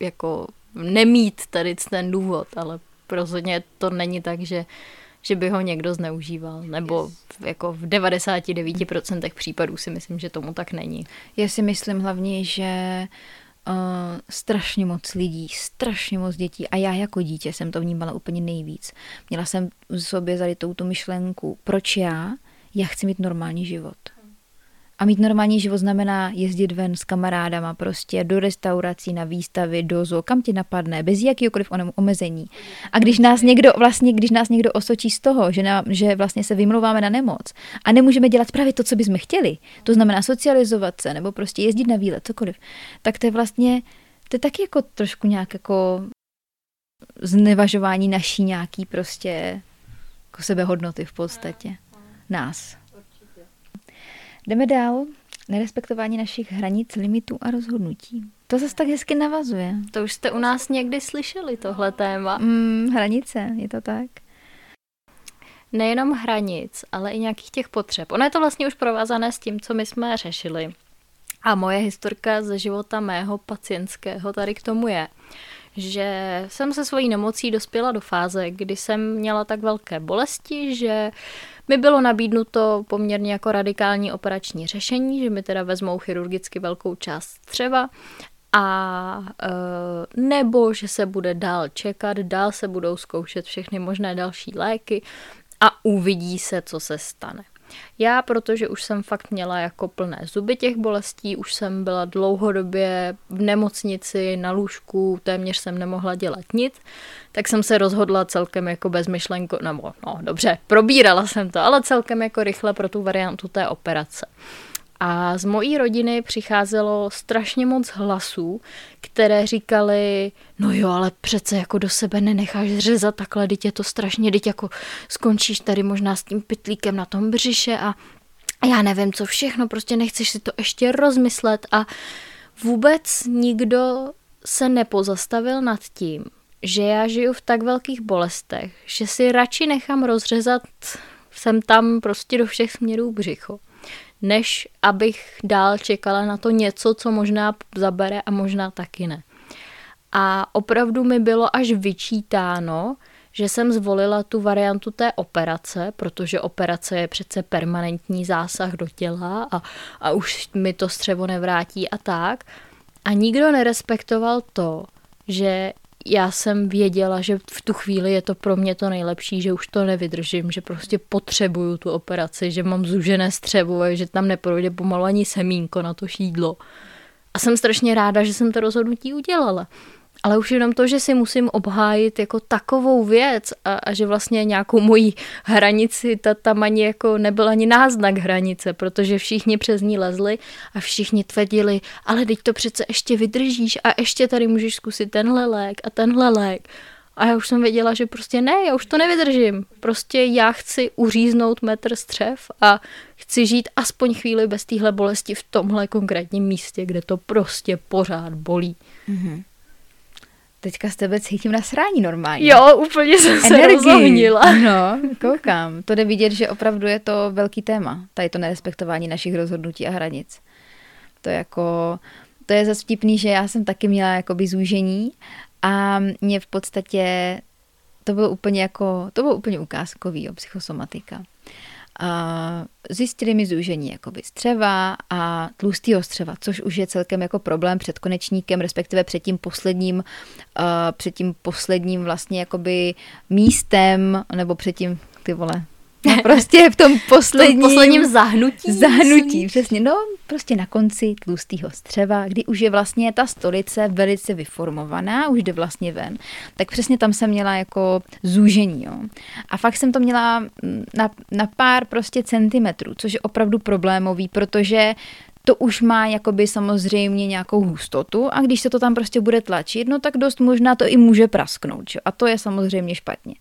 jako nemít tady ten důvod, ale rozhodně to není tak, že, že by ho někdo zneužíval, nebo jako v 99% případů si myslím, že tomu tak není. Já si myslím hlavně, že uh, strašně moc lidí, strašně moc dětí a já jako dítě jsem to vnímala úplně nejvíc. Měla jsem v sobě tady touto myšlenku, proč já? Já chci mít normální život. A mít normální život znamená jezdit ven s kamarádama, prostě do restaurací, na výstavy, do zoo, kam ti napadne, bez jakýkoliv omezení. A když nás někdo vlastně, když nás někdo osočí z toho, že, na, že vlastně se vymlouváme na nemoc a nemůžeme dělat právě to, co bychom chtěli, to znamená socializovat se nebo prostě jezdit na výlet, cokoliv, tak to je vlastně, to je taky jako trošku nějak jako znevažování naší nějaký prostě jako sebehodnoty v podstatě. Nás. Jdeme dál. Nerespektování našich hranic, limitů a rozhodnutí. To zase tak hezky navazuje. To už jste u nás někdy slyšeli, tohle téma. Mm, hranice, je to tak? Nejenom hranic, ale i nějakých těch potřeb. Ono je to vlastně už provázané s tím, co my jsme řešili. A moje historka ze života mého pacientského tady k tomu je, že jsem se svojí nemocí dospěla do fáze, kdy jsem měla tak velké bolesti, že mi bylo nabídnuto poměrně jako radikální operační řešení, že mi teda vezmou chirurgicky velkou část střeva a e, nebo že se bude dál čekat, dál se budou zkoušet všechny možné další léky a uvidí se, co se stane. Já, protože už jsem fakt měla jako plné zuby těch bolestí, už jsem byla dlouhodobě v nemocnici, na lůžku, téměř jsem nemohla dělat nic, tak jsem se rozhodla celkem jako bezmyšlenko, nebo no dobře, probírala jsem to, ale celkem jako rychle pro tu variantu té operace. A z mojí rodiny přicházelo strašně moc hlasů, které říkali, no jo, ale přece jako do sebe nenecháš řezat takhle, teď je to strašně, teď jako skončíš tady možná s tím pytlíkem na tom břiše a já nevím co všechno, prostě nechceš si to ještě rozmyslet. A vůbec nikdo se nepozastavil nad tím, že já žiju v tak velkých bolestech, že si radši nechám rozřezat sem tam prostě do všech směrů břicho než abych dál čekala na to něco, co možná zabere a možná taky ne. A opravdu mi bylo až vyčítáno, že jsem zvolila tu variantu té operace, protože operace je přece permanentní zásah do těla a, a už mi to střevo nevrátí a tak. A nikdo nerespektoval to, že já jsem věděla, že v tu chvíli je to pro mě to nejlepší, že už to nevydržím, že prostě potřebuju tu operaci, že mám zužené střevo, že tam neprojde pomalu ani semínko na to šídlo. A jsem strašně ráda, že jsem to rozhodnutí udělala ale už jenom to, že si musím obhájit jako takovou věc a, a že vlastně nějakou moji hranici, ta tam ani jako nebyl ani náznak hranice, protože všichni přes ní lezli a všichni tvrdili, ale teď to přece ještě vydržíš a ještě tady můžeš zkusit tenhle lék a tenhle lék. A já už jsem věděla, že prostě ne, já už to nevydržím. Prostě já chci uříznout metr střev a chci žít aspoň chvíli bez téhle bolesti v tomhle konkrétním místě, kde to prostě pořád bolí. Mm-hmm teďka z tebe cítím na srání normálně. Jo, úplně jsem se Energii. rozohnila. No, koukám. To jde vidět, že opravdu je to velký téma, tady to nerespektování našich rozhodnutí a hranic. To je jako, to je zase vtipný, že já jsem taky měla jakoby zúžení a mě v podstatě to bylo úplně jako, to bylo úplně ukázkový, jo, psychosomatika. Zjistili mi zúžení jakoby střeva a tlustého střeva, což už je celkem jako problém před konečníkem, respektive před tím posledním, uh, před tím posledním vlastně jakoby místem, nebo před tím, ty vole, No prostě v tom posledním, v tom posledním zahnutí. Zahnutí, přesně. No, prostě na konci tlustého střeva, kdy už je vlastně ta stolice velice vyformovaná, už jde vlastně ven. Tak přesně tam jsem měla jako zúžení, jo. A fakt jsem to měla na, na pár prostě centimetrů, což je opravdu problémový, protože to už má jakoby samozřejmě nějakou hustotu a když se to tam prostě bude tlačit, no tak dost možná to i může prasknout, že? a to je samozřejmě špatně.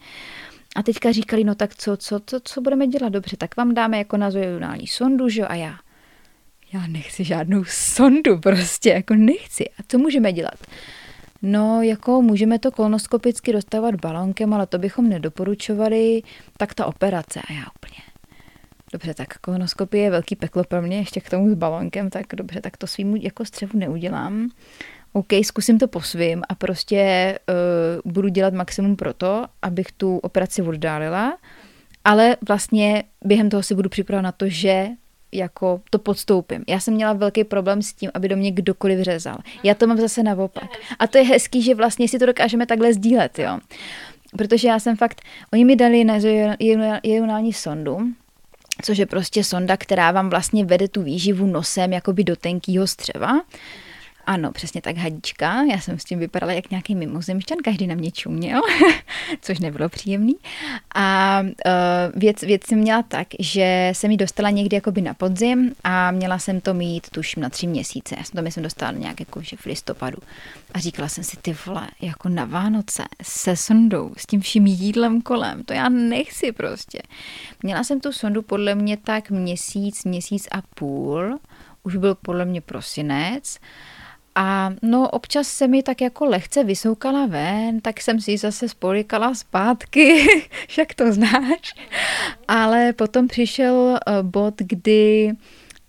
A teďka říkali, no tak co, co, co, co budeme dělat? Dobře, tak vám dáme jako nazionální sondu, že A já, já nechci žádnou sondu prostě, jako nechci. A co můžeme dělat? No, jako můžeme to kolonoskopicky dostávat balonkem, ale to bychom nedoporučovali, tak ta operace. A já úplně, dobře, tak kolonoskopie je velký peklo pro mě, ještě k tomu s balonkem, tak dobře, tak to svým jako střevu neudělám. OK, zkusím to po svým a prostě uh, budu dělat maximum pro to, abych tu operaci oddálila, ale vlastně během toho si budu připravovat na to, že jako to podstoupím. Já jsem měla velký problém s tím, aby do mě kdokoliv řezal. Já to mám zase naopak. A to je hezký, že vlastně si to dokážeme takhle sdílet, jo. Protože já jsem fakt, oni mi dali na ionální sondu, což je prostě sonda, která vám vlastně vede tu výživu nosem jakoby do tenkýho střeva. Ano, přesně tak hadička. Já jsem s tím vypadala jak nějaký mimozemšťan, každý na mě čuměl, což nebylo příjemný. A uh, věc, věc jsem měla tak, že jsem ji dostala někdy jakoby na podzim a měla jsem to mít tuším na tři měsíce. Já jsem to myslím dostala nějak jako že v listopadu. A říkala jsem si, ty vole, jako na Vánoce se sondou, s tím vším jídlem kolem, to já nechci prostě. Měla jsem tu sondu podle mě tak měsíc, měsíc a půl, už byl podle mě prosinec a no občas se mi tak jako lehce vysoukala ven, tak jsem si zase spolikala zpátky, však to znáš. Ale potom přišel eh, bod, kdy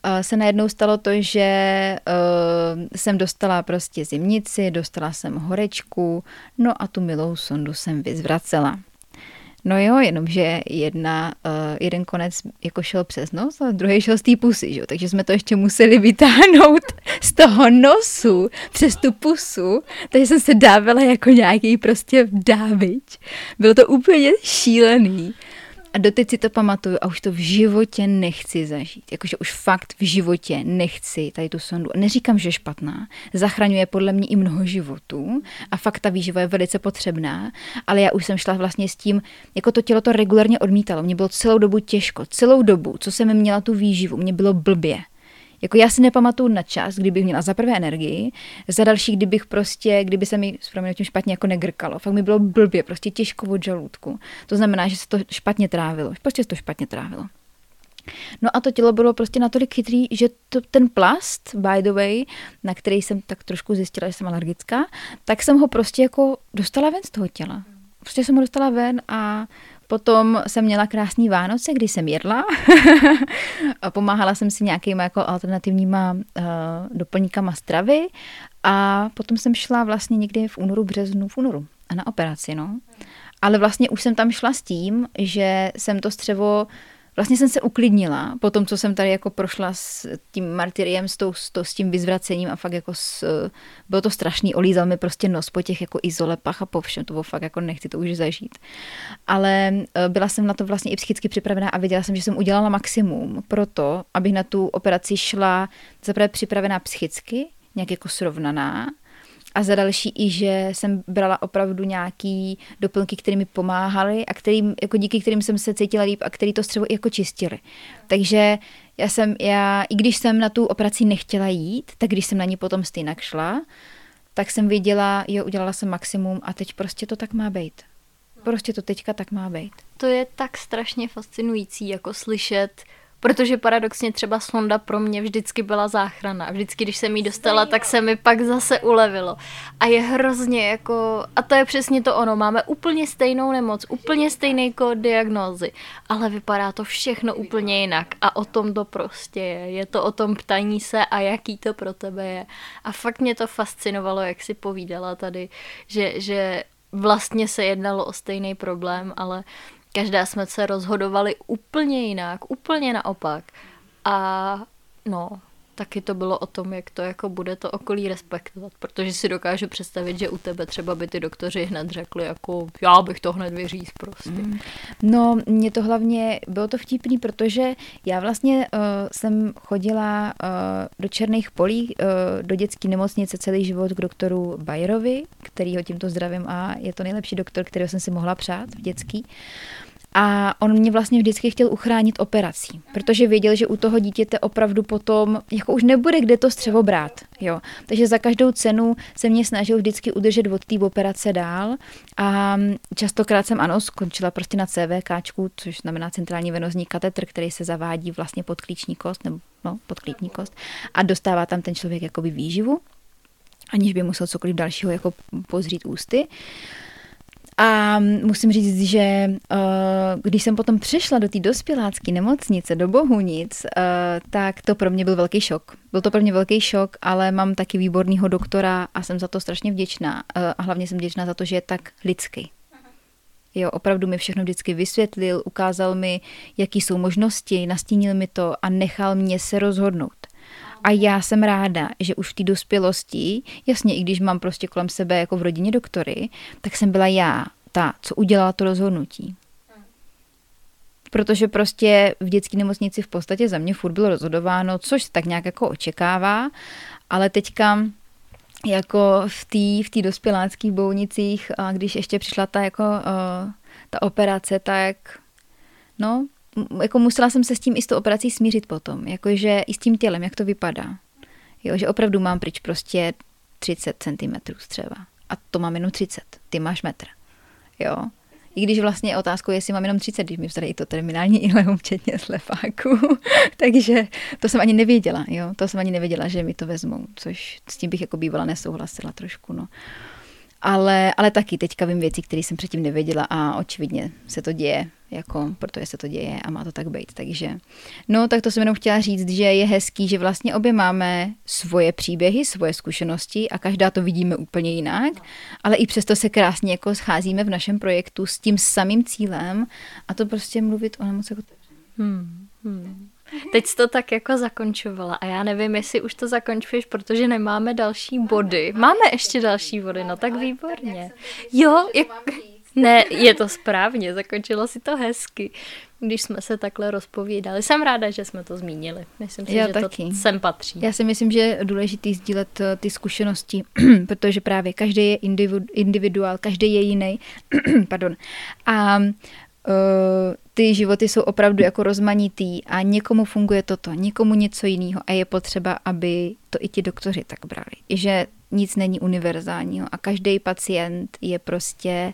eh, se najednou stalo to, že eh, jsem dostala prostě zimnici, dostala jsem horečku, no a tu milou sondu jsem vyzvracela. No jo, jenomže jedna, uh, jeden konec jako šel přes nos a druhý šel z té pusy, že? takže jsme to ještě museli vytáhnout z toho nosu přes tu pusu, takže jsem se dávala jako nějaký prostě dávič. Bylo to úplně šílený. A doteď si to pamatuju a už to v životě nechci zažít. Jakože už fakt v životě nechci tady tu sondu. Neříkám, že je špatná. Zachraňuje podle mě i mnoho životů a fakt ta výživa je velice potřebná, ale já už jsem šla vlastně s tím, jako to tělo to regulárně odmítalo. Mě bylo celou dobu těžko. Celou dobu, co jsem měla tu výživu, mě bylo blbě. Jako já si nepamatuju na čas, kdybych měla za prvé energii, za další, kdybych prostě, kdyby se mi s tím špatně jako negrkalo. Fakt mi bylo blbě, prostě těžko od žaludku. To znamená, že se to špatně trávilo. Prostě se to špatně trávilo. No a to tělo bylo prostě natolik chytrý, že to, ten plast, by the way, na který jsem tak trošku zjistila, že jsem alergická, tak jsem ho prostě jako dostala ven z toho těla. Prostě jsem ho dostala ven a Potom jsem měla krásný Vánoce, kdy jsem jedla a pomáhala jsem si nějakýma jako alternativníma uh, doplňkama stravy a potom jsem šla vlastně někdy v únoru, březnu, v únoru a na operaci, no. Ale vlastně už jsem tam šla s tím, že jsem to střevo vlastně jsem se uklidnila po tom, co jsem tady jako prošla s tím martyriem, s, tou, s, to, s tím vyzvracením a fakt jako s, bylo to strašný, olízal mi prostě nos po těch jako izolepách a po všem, to bylo fakt jako nechci to už zažít. Ale e, byla jsem na to vlastně i psychicky připravená a věděla jsem, že jsem udělala maximum pro to, abych na tu operaci šla zaprvé připravená psychicky, nějak jako srovnaná, a za další i, že jsem brala opravdu nějaký doplňky, které mi pomáhaly a kterým, jako díky kterým jsem se cítila líp a který to střevo jako čistili. Takže já jsem, já, i když jsem na tu operaci nechtěla jít, tak když jsem na ní potom stejně šla, tak jsem viděla, jo, udělala jsem maximum a teď prostě to tak má být. Prostě to teďka tak má být. To je tak strašně fascinující, jako slyšet Protože paradoxně třeba sonda pro mě vždycky byla záchrana. Vždycky, když jsem jí dostala, tak se mi pak zase ulevilo. A je hrozně jako... A to je přesně to ono. Máme úplně stejnou nemoc, úplně stejný kód diagnózy, ale vypadá to všechno úplně jinak. A o tom to prostě je. Je to o tom ptaní se a jaký to pro tebe je. A fakt mě to fascinovalo, jak si povídala tady, že, že vlastně se jednalo o stejný problém, ale Každá jsme se rozhodovali úplně jinak, úplně naopak. A no, taky to bylo o tom, jak to jako bude to okolí respektovat, protože si dokážu představit, že u tebe třeba by ty doktoři hned řekli, jako já bych to hned vyříz prostě. Mm. No, mě to hlavně, bylo to vtipný, protože já vlastně uh, jsem chodila uh, do Černých polí, uh, do dětské nemocnice celý život k doktoru Bajerovi, který ho tímto zdravím a je to nejlepší doktor, kterého jsem si mohla přát v dětský. A on mě vlastně vždycky chtěl uchránit operací, protože věděl, že u toho dítěte opravdu potom jako už nebude kde to střevo brát. Jo. Takže za každou cenu se mě snažil vždycky udržet od té operace dál a častokrát jsem ano, skončila prostě na CVK, což znamená centrální venozní katetr, který se zavádí vlastně pod klíční kost, nebo no, pod klíční kost a dostává tam ten člověk jakoby výživu aniž by musel cokoliv dalšího jako pozřít ústy. A musím říct, že uh, když jsem potom přešla do té dospělácké nemocnice, do Bohunic, uh, tak to pro mě byl velký šok. Byl to pro mě velký šok, ale mám taky výborného doktora a jsem za to strašně vděčná. Uh, a hlavně jsem vděčná za to, že je tak lidský. Jo, opravdu mi všechno vždycky vysvětlil, ukázal mi, jaký jsou možnosti, nastínil mi to a nechal mě se rozhodnout. A já jsem ráda, že už v té dospělosti, jasně, i když mám prostě kolem sebe jako v rodině doktory, tak jsem byla já, ta, co udělala to rozhodnutí. protože prostě v dětské nemocnici v podstatě za mě furt bylo rozhodováno, což se tak nějak jako očekává, ale teďka jako v té v tý dospěláckých bounicích, a když ještě přišla ta jako uh, ta operace, tak no, jako musela jsem se s tím i s tou operací smířit potom, jakože i s tím tělem, jak to vypadá. Jo, že opravdu mám pryč prostě 30 cm třeba. A to mám jenom 30. Ty máš metr. Jo. I když vlastně otázkou je, jestli mám jenom 30, když mi vzali i to terminální ileum, včetně slepáku. Takže to jsem ani nevěděla, jo. To jsem ani nevěděla, že mi to vezmou, což s tím bych jako bývala nesouhlasila trošku, no. Ale, ale taky teďka vím věci, které jsem předtím nevěděla a očividně se to děje, jako, protože se to děje a má to tak být. Takže, no, tak to jsem jenom chtěla říct, že je hezký, že vlastně obě máme svoje příběhy, svoje zkušenosti a každá to vidíme úplně jinak, ale i přesto se krásně jako scházíme v našem projektu s tím samým cílem a to prostě mluvit o nemoci jako hmm, hmm. Teď jsi to tak jako zakončovala a já nevím, jestli už to zakončuješ, protože nemáme další body. Máme ještě další body, no tak výborně. Jo, jak... Ne, je to správně, zakončilo si to hezky, když jsme se takhle rozpovídali. Jsem ráda, že jsme to zmínili. Myslím si, Já že taky. to sem patří. Já si myslím, že je důležité sdílet eh, ty zkušenosti, protože právě každý je individuál, každý je jiný. Pardon. A uh, ty životy jsou opravdu jako rozmanitý a někomu funguje toto, někomu něco jiného a je potřeba, aby to i ti doktoři tak brali. I že nic není univerzálního a každý pacient je prostě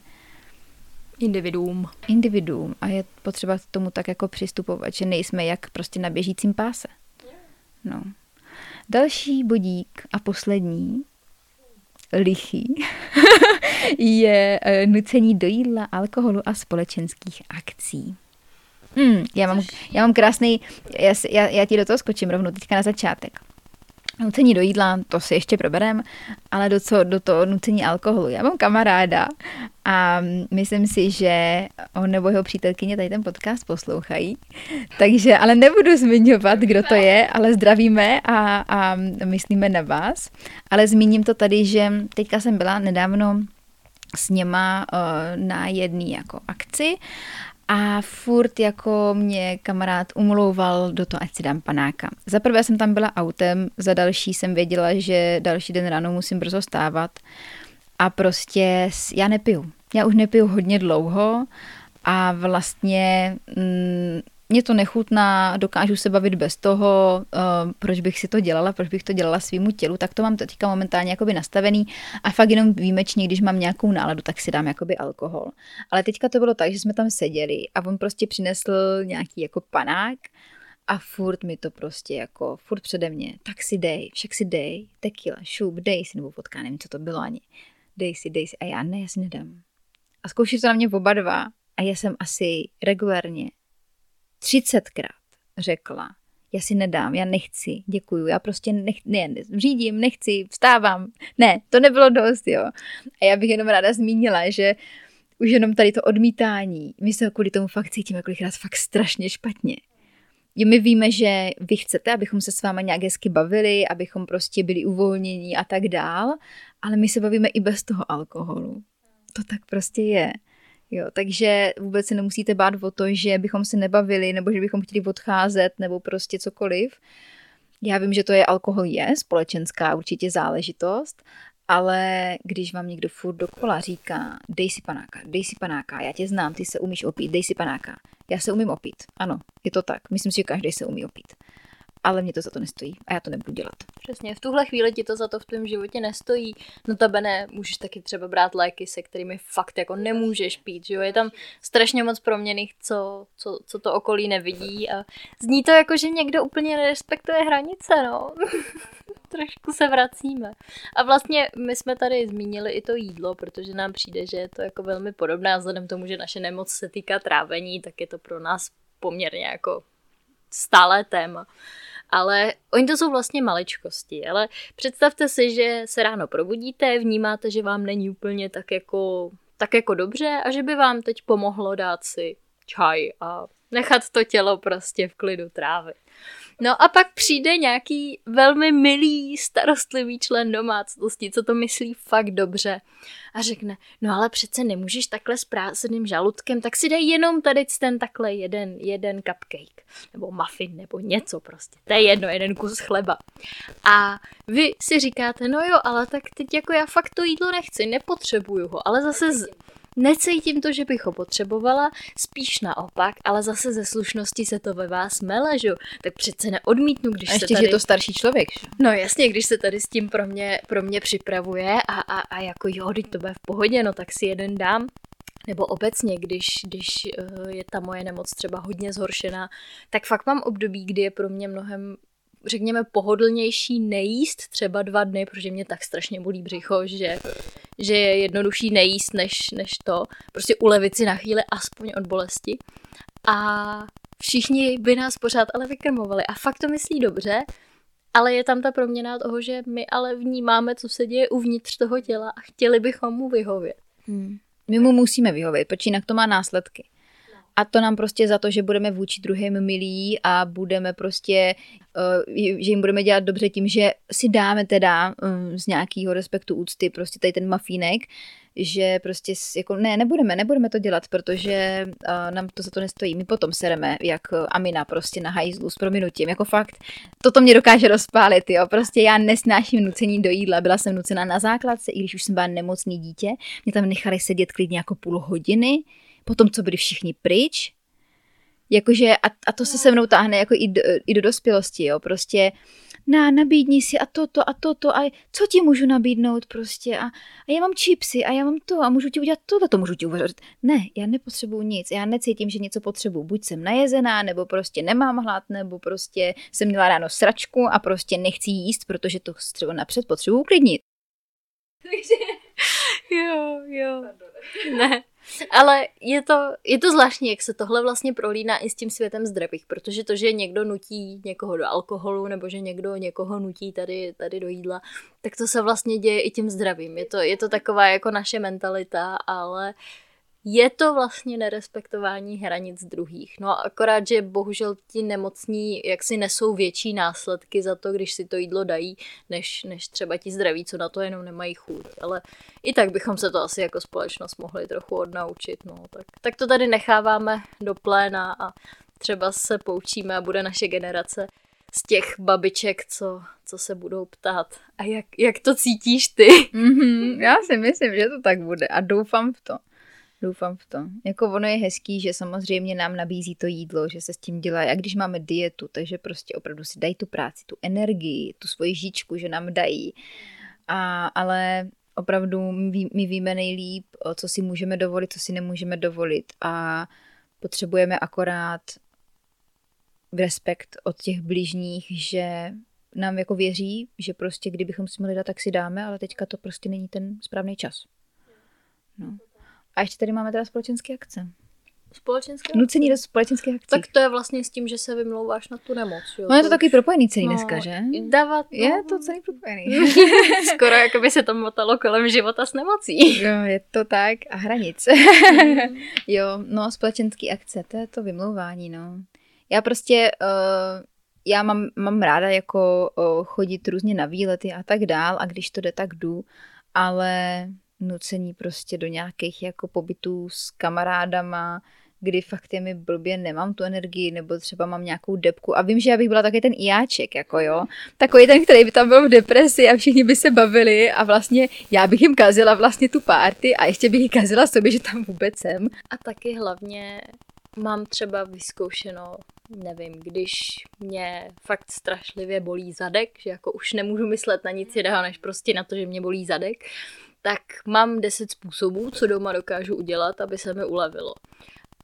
individuum. Individuum a je potřeba k tomu tak jako přistupovat, že nejsme jak prostě na běžícím páse. No. Další bodík a poslední lichý je eh, nucení do jídla, alkoholu a společenských akcí. Hmm, já, mám, já mám krásný, já, já, já ti do toho skočím rovnou teďka na začátek. Nucení do jídla, to si ještě proberem, ale do, co, do toho nucení alkoholu. Já mám kamaráda a myslím si, že on nebo jeho přítelkyně tady ten podcast poslouchají. Takže, ale nebudu zmiňovat, kdo to je, ale zdravíme a, a myslíme na vás. Ale zmíním to tady, že teďka jsem byla nedávno s něma uh, na jedné jako akci a furt jako mě kamarád umlouval do toho, ať si dám panáka. Za prvé jsem tam byla autem, za další jsem věděla, že další den ráno musím brzo stávat a prostě já nepiju. Já už nepiju hodně dlouho a vlastně mm, mě to nechutná, dokážu se bavit bez toho, uh, proč bych si to dělala, proč bych to dělala svýmu tělu, tak to mám teďka momentálně jakoby nastavený a fakt jenom výjimečně, když mám nějakou náladu, tak si dám jakoby alkohol. Ale teďka to bylo tak, že jsme tam seděli a on prostě přinesl nějaký jako panák a furt mi to prostě jako, furt přede mě, tak si dej, však si dej, tequila, šup, dej si, nebo vodka, nevím, co to bylo ani. Dej si, dej si. A já ne, já si nedám. A zkouší to na mě oba dva a já jsem asi regulárně třicetkrát řekla, já si nedám, já nechci, děkuju, já prostě nech, ne, řídím, nechci, vstávám. Ne, to nebylo dost, jo. A já bych jenom ráda zmínila, že už jenom tady to odmítání, my se kvůli tomu fakt cítíme kolikrát fakt strašně špatně. My víme, že vy chcete, abychom se s váma nějak hezky bavili, abychom prostě byli uvolnění a tak dál, ale my se bavíme i bez toho alkoholu. To tak prostě je. Jo, takže vůbec se nemusíte bát o to, že bychom se nebavili, nebo že bychom chtěli odcházet, nebo prostě cokoliv. Já vím, že to je alkohol je společenská určitě záležitost, ale když vám někdo furt dokola říká, dej si panáka, dej si panáka, já tě znám, ty se umíš opít, dej si panáka. Já se umím opít, ano, je to tak. Myslím si, že každý se umí opít ale mě to za to nestojí a já to nebudu dělat. Přesně, v tuhle chvíli ti to za to v tvém životě nestojí. No ne, můžeš taky třeba brát léky, se kterými fakt jako nemůžeš pít, že jo? Je tam strašně moc proměných, co, co, co to okolí nevidí a zní to jako, že někdo úplně nerespektuje hranice, no. Trošku se vracíme. A vlastně my jsme tady zmínili i to jídlo, protože nám přijde, že je to jako velmi podobné a vzhledem tomu, že naše nemoc se týká trávení, tak je to pro nás poměrně jako stále téma. Ale oni to jsou vlastně maličkosti, ale představte si, že se ráno probudíte, vnímáte, že vám není úplně tak jako, tak jako dobře a že by vám teď pomohlo dát si čaj a nechat to tělo prostě v klidu trávit. No a pak přijde nějaký velmi milý, starostlivý člen domácnosti, co to myslí fakt dobře a řekne, no ale přece nemůžeš takhle s prázdným žaludkem, tak si dej jenom tady ten takhle jeden, jeden cupcake, nebo muffin, nebo něco prostě. To je jedno, jeden kus chleba. A vy si říkáte, no jo, ale tak teď jako já fakt to jídlo nechci, nepotřebuju ho, ale zase z, Necítím to, že bych ho potřebovala, spíš naopak, ale zase ze slušnosti se to ve vás mele, že? Tak přece neodmítnu, když a ještě, se tady... je to starší člověk, že? No jasně, když se tady s tím pro mě, pro mě připravuje a, a, a jako jo, teď to bude v pohodě, no tak si jeden dám. Nebo obecně, když, když uh, je ta moje nemoc třeba hodně zhoršená, tak fakt mám období, kdy je pro mě mnohem řekněme, pohodlnější nejíst třeba dva dny, protože mě tak strašně bolí břicho, že, že je jednodušší nejíst, než, než to. Prostě ulevit si na chvíli aspoň od bolesti. A všichni by nás pořád ale vykrmovali. A fakt to myslí dobře, ale je tam ta proměna toho, že my ale vnímáme, co se děje uvnitř toho těla a chtěli bychom mu vyhovět. Hmm. My mu musíme vyhovět, protože jinak to má následky. A to nám prostě za to, že budeme vůči druhým milí a budeme prostě, uh, že jim budeme dělat dobře tím, že si dáme teda um, z nějakého respektu úcty prostě tady ten mafínek, že prostě jako ne, nebudeme, nebudeme to dělat, protože uh, nám to za to nestojí. My potom sereme, jak Amina prostě na hajzlu s prominutím, jako fakt. Toto mě dokáže rozpálit, jo. Prostě já nesnáším nucení do jídla, byla jsem nucena na základce, i když už jsem byla nemocný dítě. Mě tam nechali sedět klidně jako půl hodiny, potom, co byli všichni pryč. Jakože, a, a to se se mnou táhne jako i do, i do dospělosti, jo, prostě na, nabídni si a toto a toto a co ti můžu nabídnout prostě a, a já mám čipsy a já mám to a můžu ti udělat tohle, to můžu ti uvařit. Ne, já nepotřebuju nic, já necítím, že něco potřebuju. Buď jsem najezená, nebo prostě nemám hlad, nebo prostě jsem měla ráno sračku a prostě nechci jíst, protože to třeba napřed potřebuju uklidnit. jo, jo. Ne, ale je to, je to zvláštní, jak se tohle vlastně prolíná i s tím světem zdravých, protože to, že někdo nutí někoho do alkoholu nebo že někdo někoho nutí tady, tady do jídla, tak to se vlastně děje i tím zdravým. Je to, je to taková jako naše mentalita, ale uh, je to vlastně nerespektování hranic druhých. No a akorát, že bohužel ti nemocní jaksi nesou větší následky za to, když si to jídlo dají, než, než třeba ti zdraví, co na to jenom nemají chuť. Ale i tak bychom se to asi jako společnost mohli trochu odnaučit. No. Tak, tak to tady necháváme do pléna a třeba se poučíme a bude naše generace z těch babiček, co, co se budou ptát. A jak, jak to cítíš ty? Mm-hmm, já si myslím, že to tak bude a doufám v to. Doufám v to. Jako ono je hezký, že samozřejmě nám nabízí to jídlo, že se s tím dělá, jak když máme dietu, takže prostě opravdu si dají tu práci, tu energii, tu svoji žičku, že nám dají. A, ale opravdu my, my víme nejlíp, co si můžeme dovolit, co si nemůžeme dovolit a potřebujeme akorát respekt od těch blížních, že nám jako věří, že prostě kdybychom si měli dát, tak si dáme, ale teďka to prostě není ten správný čas. No. A ještě tady máme teda společenské akce. Společenské Nucení do společenských akcí. Tak to je vlastně s tím, že se vymlouváš na tu nemoc. Jo? No je to taky propojený celý no, dneska, že? Dávat, no. Je to celý propojený. Skoro jako by se to motalo kolem života s nemocí. Jo, je to tak. A hranic. jo, no společenské akce, to je to vymlouvání, no. Já prostě, uh, já mám, mám ráda jako uh, chodit různě na výlety a tak dál a když to jde, tak jdu, ale nucení prostě do nějakých jako pobytů s kamarádama, kdy fakt je mi blbě, nemám tu energii, nebo třeba mám nějakou depku a vím, že já bych byla taky ten iáček, jako jo, takový ten, který by tam byl v depresi a všichni by se bavili a vlastně já bych jim kazila vlastně tu párty a ještě bych ji kazila sobě, že tam vůbec jsem. A taky hlavně mám třeba vyzkoušeno, nevím, když mě fakt strašlivě bolí zadek, že jako už nemůžu myslet na nic jiného, než prostě na to, že mě bolí zadek, tak mám deset způsobů, co doma dokážu udělat, aby se mi ulevilo.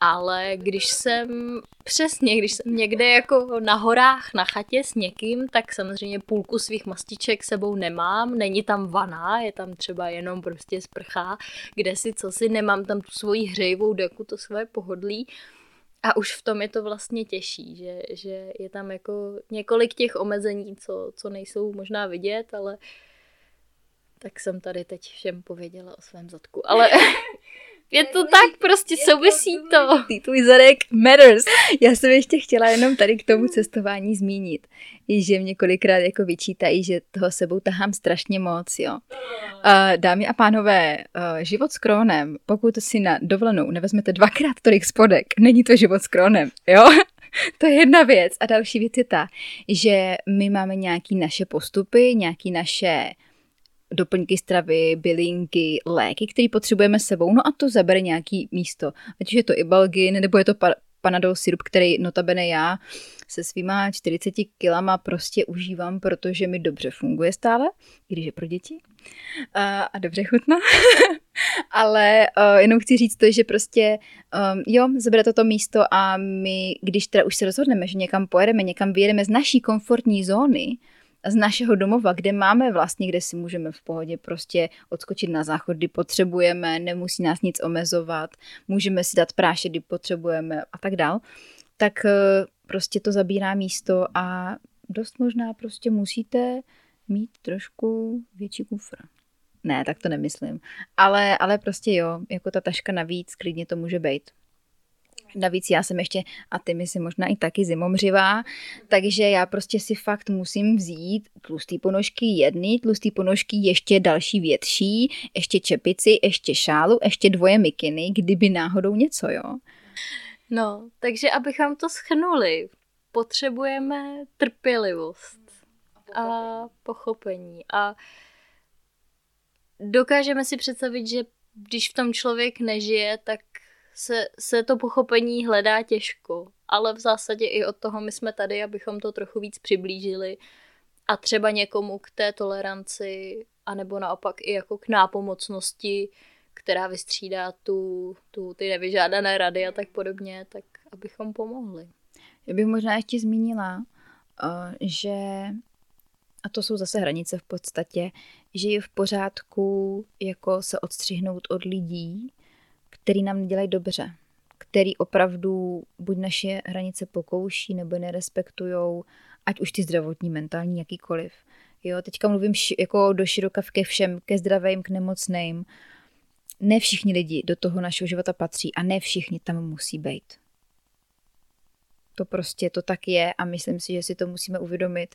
Ale když jsem přesně, když jsem někde jako na horách, na chatě s někým, tak samozřejmě půlku svých mastiček sebou nemám, není tam vana, je tam třeba jenom prostě sprcha, kde si co si, nemám tam tu svoji hřejivou deku, to své pohodlí. A už v tom je to vlastně těžší, že, že je tam jako několik těch omezení, co, co nejsou možná vidět, ale tak jsem tady teď všem pověděla o svém zadku. Ale Je to tak, prostě souvisí to. Ty tvůj zadek matters. Já jsem ještě chtěla jenom tady k tomu cestování zmínit, že mě kolikrát jako vyčítají, že toho sebou tahám strašně moc, jo. Dámy a pánové, uh, život s krónem, pokud si na dovolenou nevezmete dvakrát tolik spodek, není to život s krónem, jo. to je jedna věc. A další věc je ta, že my máme nějaký naše postupy, nějaký naše doplňky stravy, bylinky, léky, které potřebujeme sebou, no a to zabere nějaký místo. Ať je to Ibalgin, nebo je to pa- panadol syrup, který notabene já se svýma 40 kilama prostě užívám, protože mi dobře funguje stále, i když je pro děti a, a dobře chutná. Ale uh, jenom chci říct to, že prostě um, jo, zabere toto místo a my, když teda už se rozhodneme, že někam pojedeme, někam vyjedeme z naší komfortní zóny, z našeho domova, kde máme vlastně, kde si můžeme v pohodě prostě odskočit na záchod, kdy potřebujeme, nemusí nás nic omezovat, můžeme si dát práše, kdy potřebujeme a tak dál, tak uh, prostě to zabírá místo a dost možná prostě musíte mít trošku větší kufr. Ne, tak to nemyslím. Ale, ale prostě jo, jako ta taška navíc, klidně to může být. Navíc já jsem ještě, a ty mi si možná i taky zimomřivá, takže já prostě si fakt musím vzít tlustý ponožky jedny, tlustý ponožky ještě další větší, ještě čepici, ještě šálu, ještě dvoje mikiny, kdyby náhodou něco, jo. No, takže abychom to schnuli, potřebujeme trpělivost a pochopení. A dokážeme si představit, že když v tom člověk nežije, tak se, se to pochopení hledá těžko. Ale v zásadě i od toho my jsme tady, abychom to trochu víc přiblížili a třeba někomu k té toleranci, anebo naopak i jako k nápomocnosti, která vystřídá tu, tu, ty nevyžádané rady a tak podobně, tak abychom pomohli. Já bych možná ještě zmínila, eh, že a to jsou zase hranice v podstatě, že je v pořádku jako se odstřihnout od lidí, který nám dělají dobře, který opravdu buď naše hranice pokouší nebo nerespektujou, ať už ty zdravotní, mentální, jakýkoliv. Jo, teďka mluvím ši, jako do široka ke všem, ke zdravým, k nemocným. Ne všichni lidi do toho našeho života patří a ne všichni tam musí být. To prostě to tak je a myslím si, že si to musíme uvědomit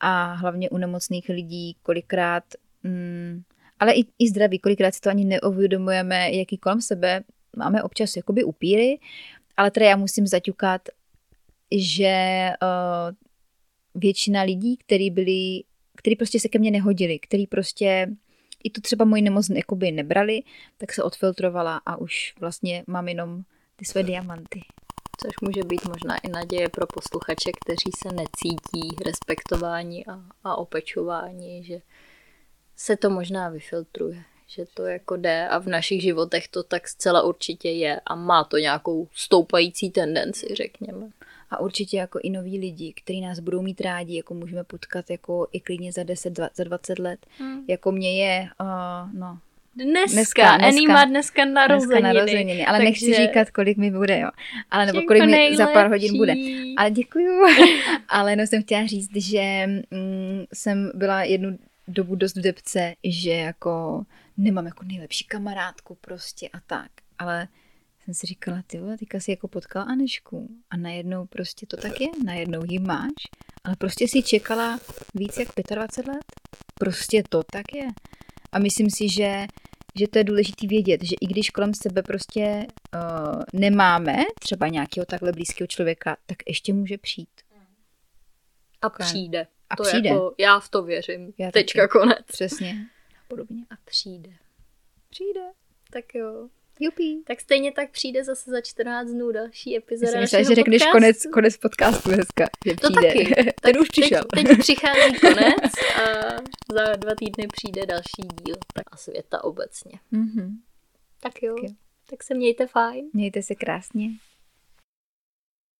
a hlavně u nemocných lidí kolikrát, mm, ale i, i zdraví, kolikrát si to ani neuvědomujeme, jaký kolem sebe máme občas jakoby upíry, ale teda já musím zaťukat, že uh, většina lidí, který byli, který prostě se ke mně nehodili, který prostě i tu třeba moji nemoc jakoby nebrali, tak se odfiltrovala a už vlastně mám jenom ty své diamanty. Což může být možná i naděje pro posluchače, kteří se necítí respektování a, a opečování, že se to možná vyfiltruje, že to jako jde a v našich životech to tak zcela určitě je a má to nějakou stoupající tendenci, řekněme. A určitě jako i noví lidi, kteří nás budou mít rádi, jako můžeme potkat jako i klidně za 10, za 20 let. Hmm. Jako mě je, uh, no, Dneska, dneska, Annie má dneska narozeniny. Dneska narozeniny, ale takže... nechci říkat, kolik mi bude, jo. Ale nebo kolik mi nejlepší. za pár hodin bude. Ale děkuju. ale jenom jsem chtěla říct, že mm, jsem byla jednu dobu dost v depce, že jako nemám jako nejlepší kamarádku prostě a tak. Ale jsem si říkala, ty vole, teďka si jako potkala Anešku a najednou prostě to tak je, najednou ji máš, ale prostě si čekala víc jak 25 let. Prostě to tak je. A myslím si, že, že to je důležité vědět, že i když kolem sebe prostě uh, nemáme třeba nějakého takhle blízkého člověka, tak ještě může přijít. A přijde. A to přijde. Jako, já v to věřím. Já Tečka taky. konec. Přesně. Podobně. A přijde. Přijde. Tak jo. Jupí. Tak stejně tak přijde zase za 14 dnů další epizoda Já jsem že řekneš podcastu. konec, konec podcastu dneska, že to přijde. taky. Ten už přišel. Teď, teď přichází konec a za dva týdny přijde další díl. Tak a světa obecně. Mm-hmm. Tak jo. Tak, jo. tak se mějte fajn. Mějte se krásně.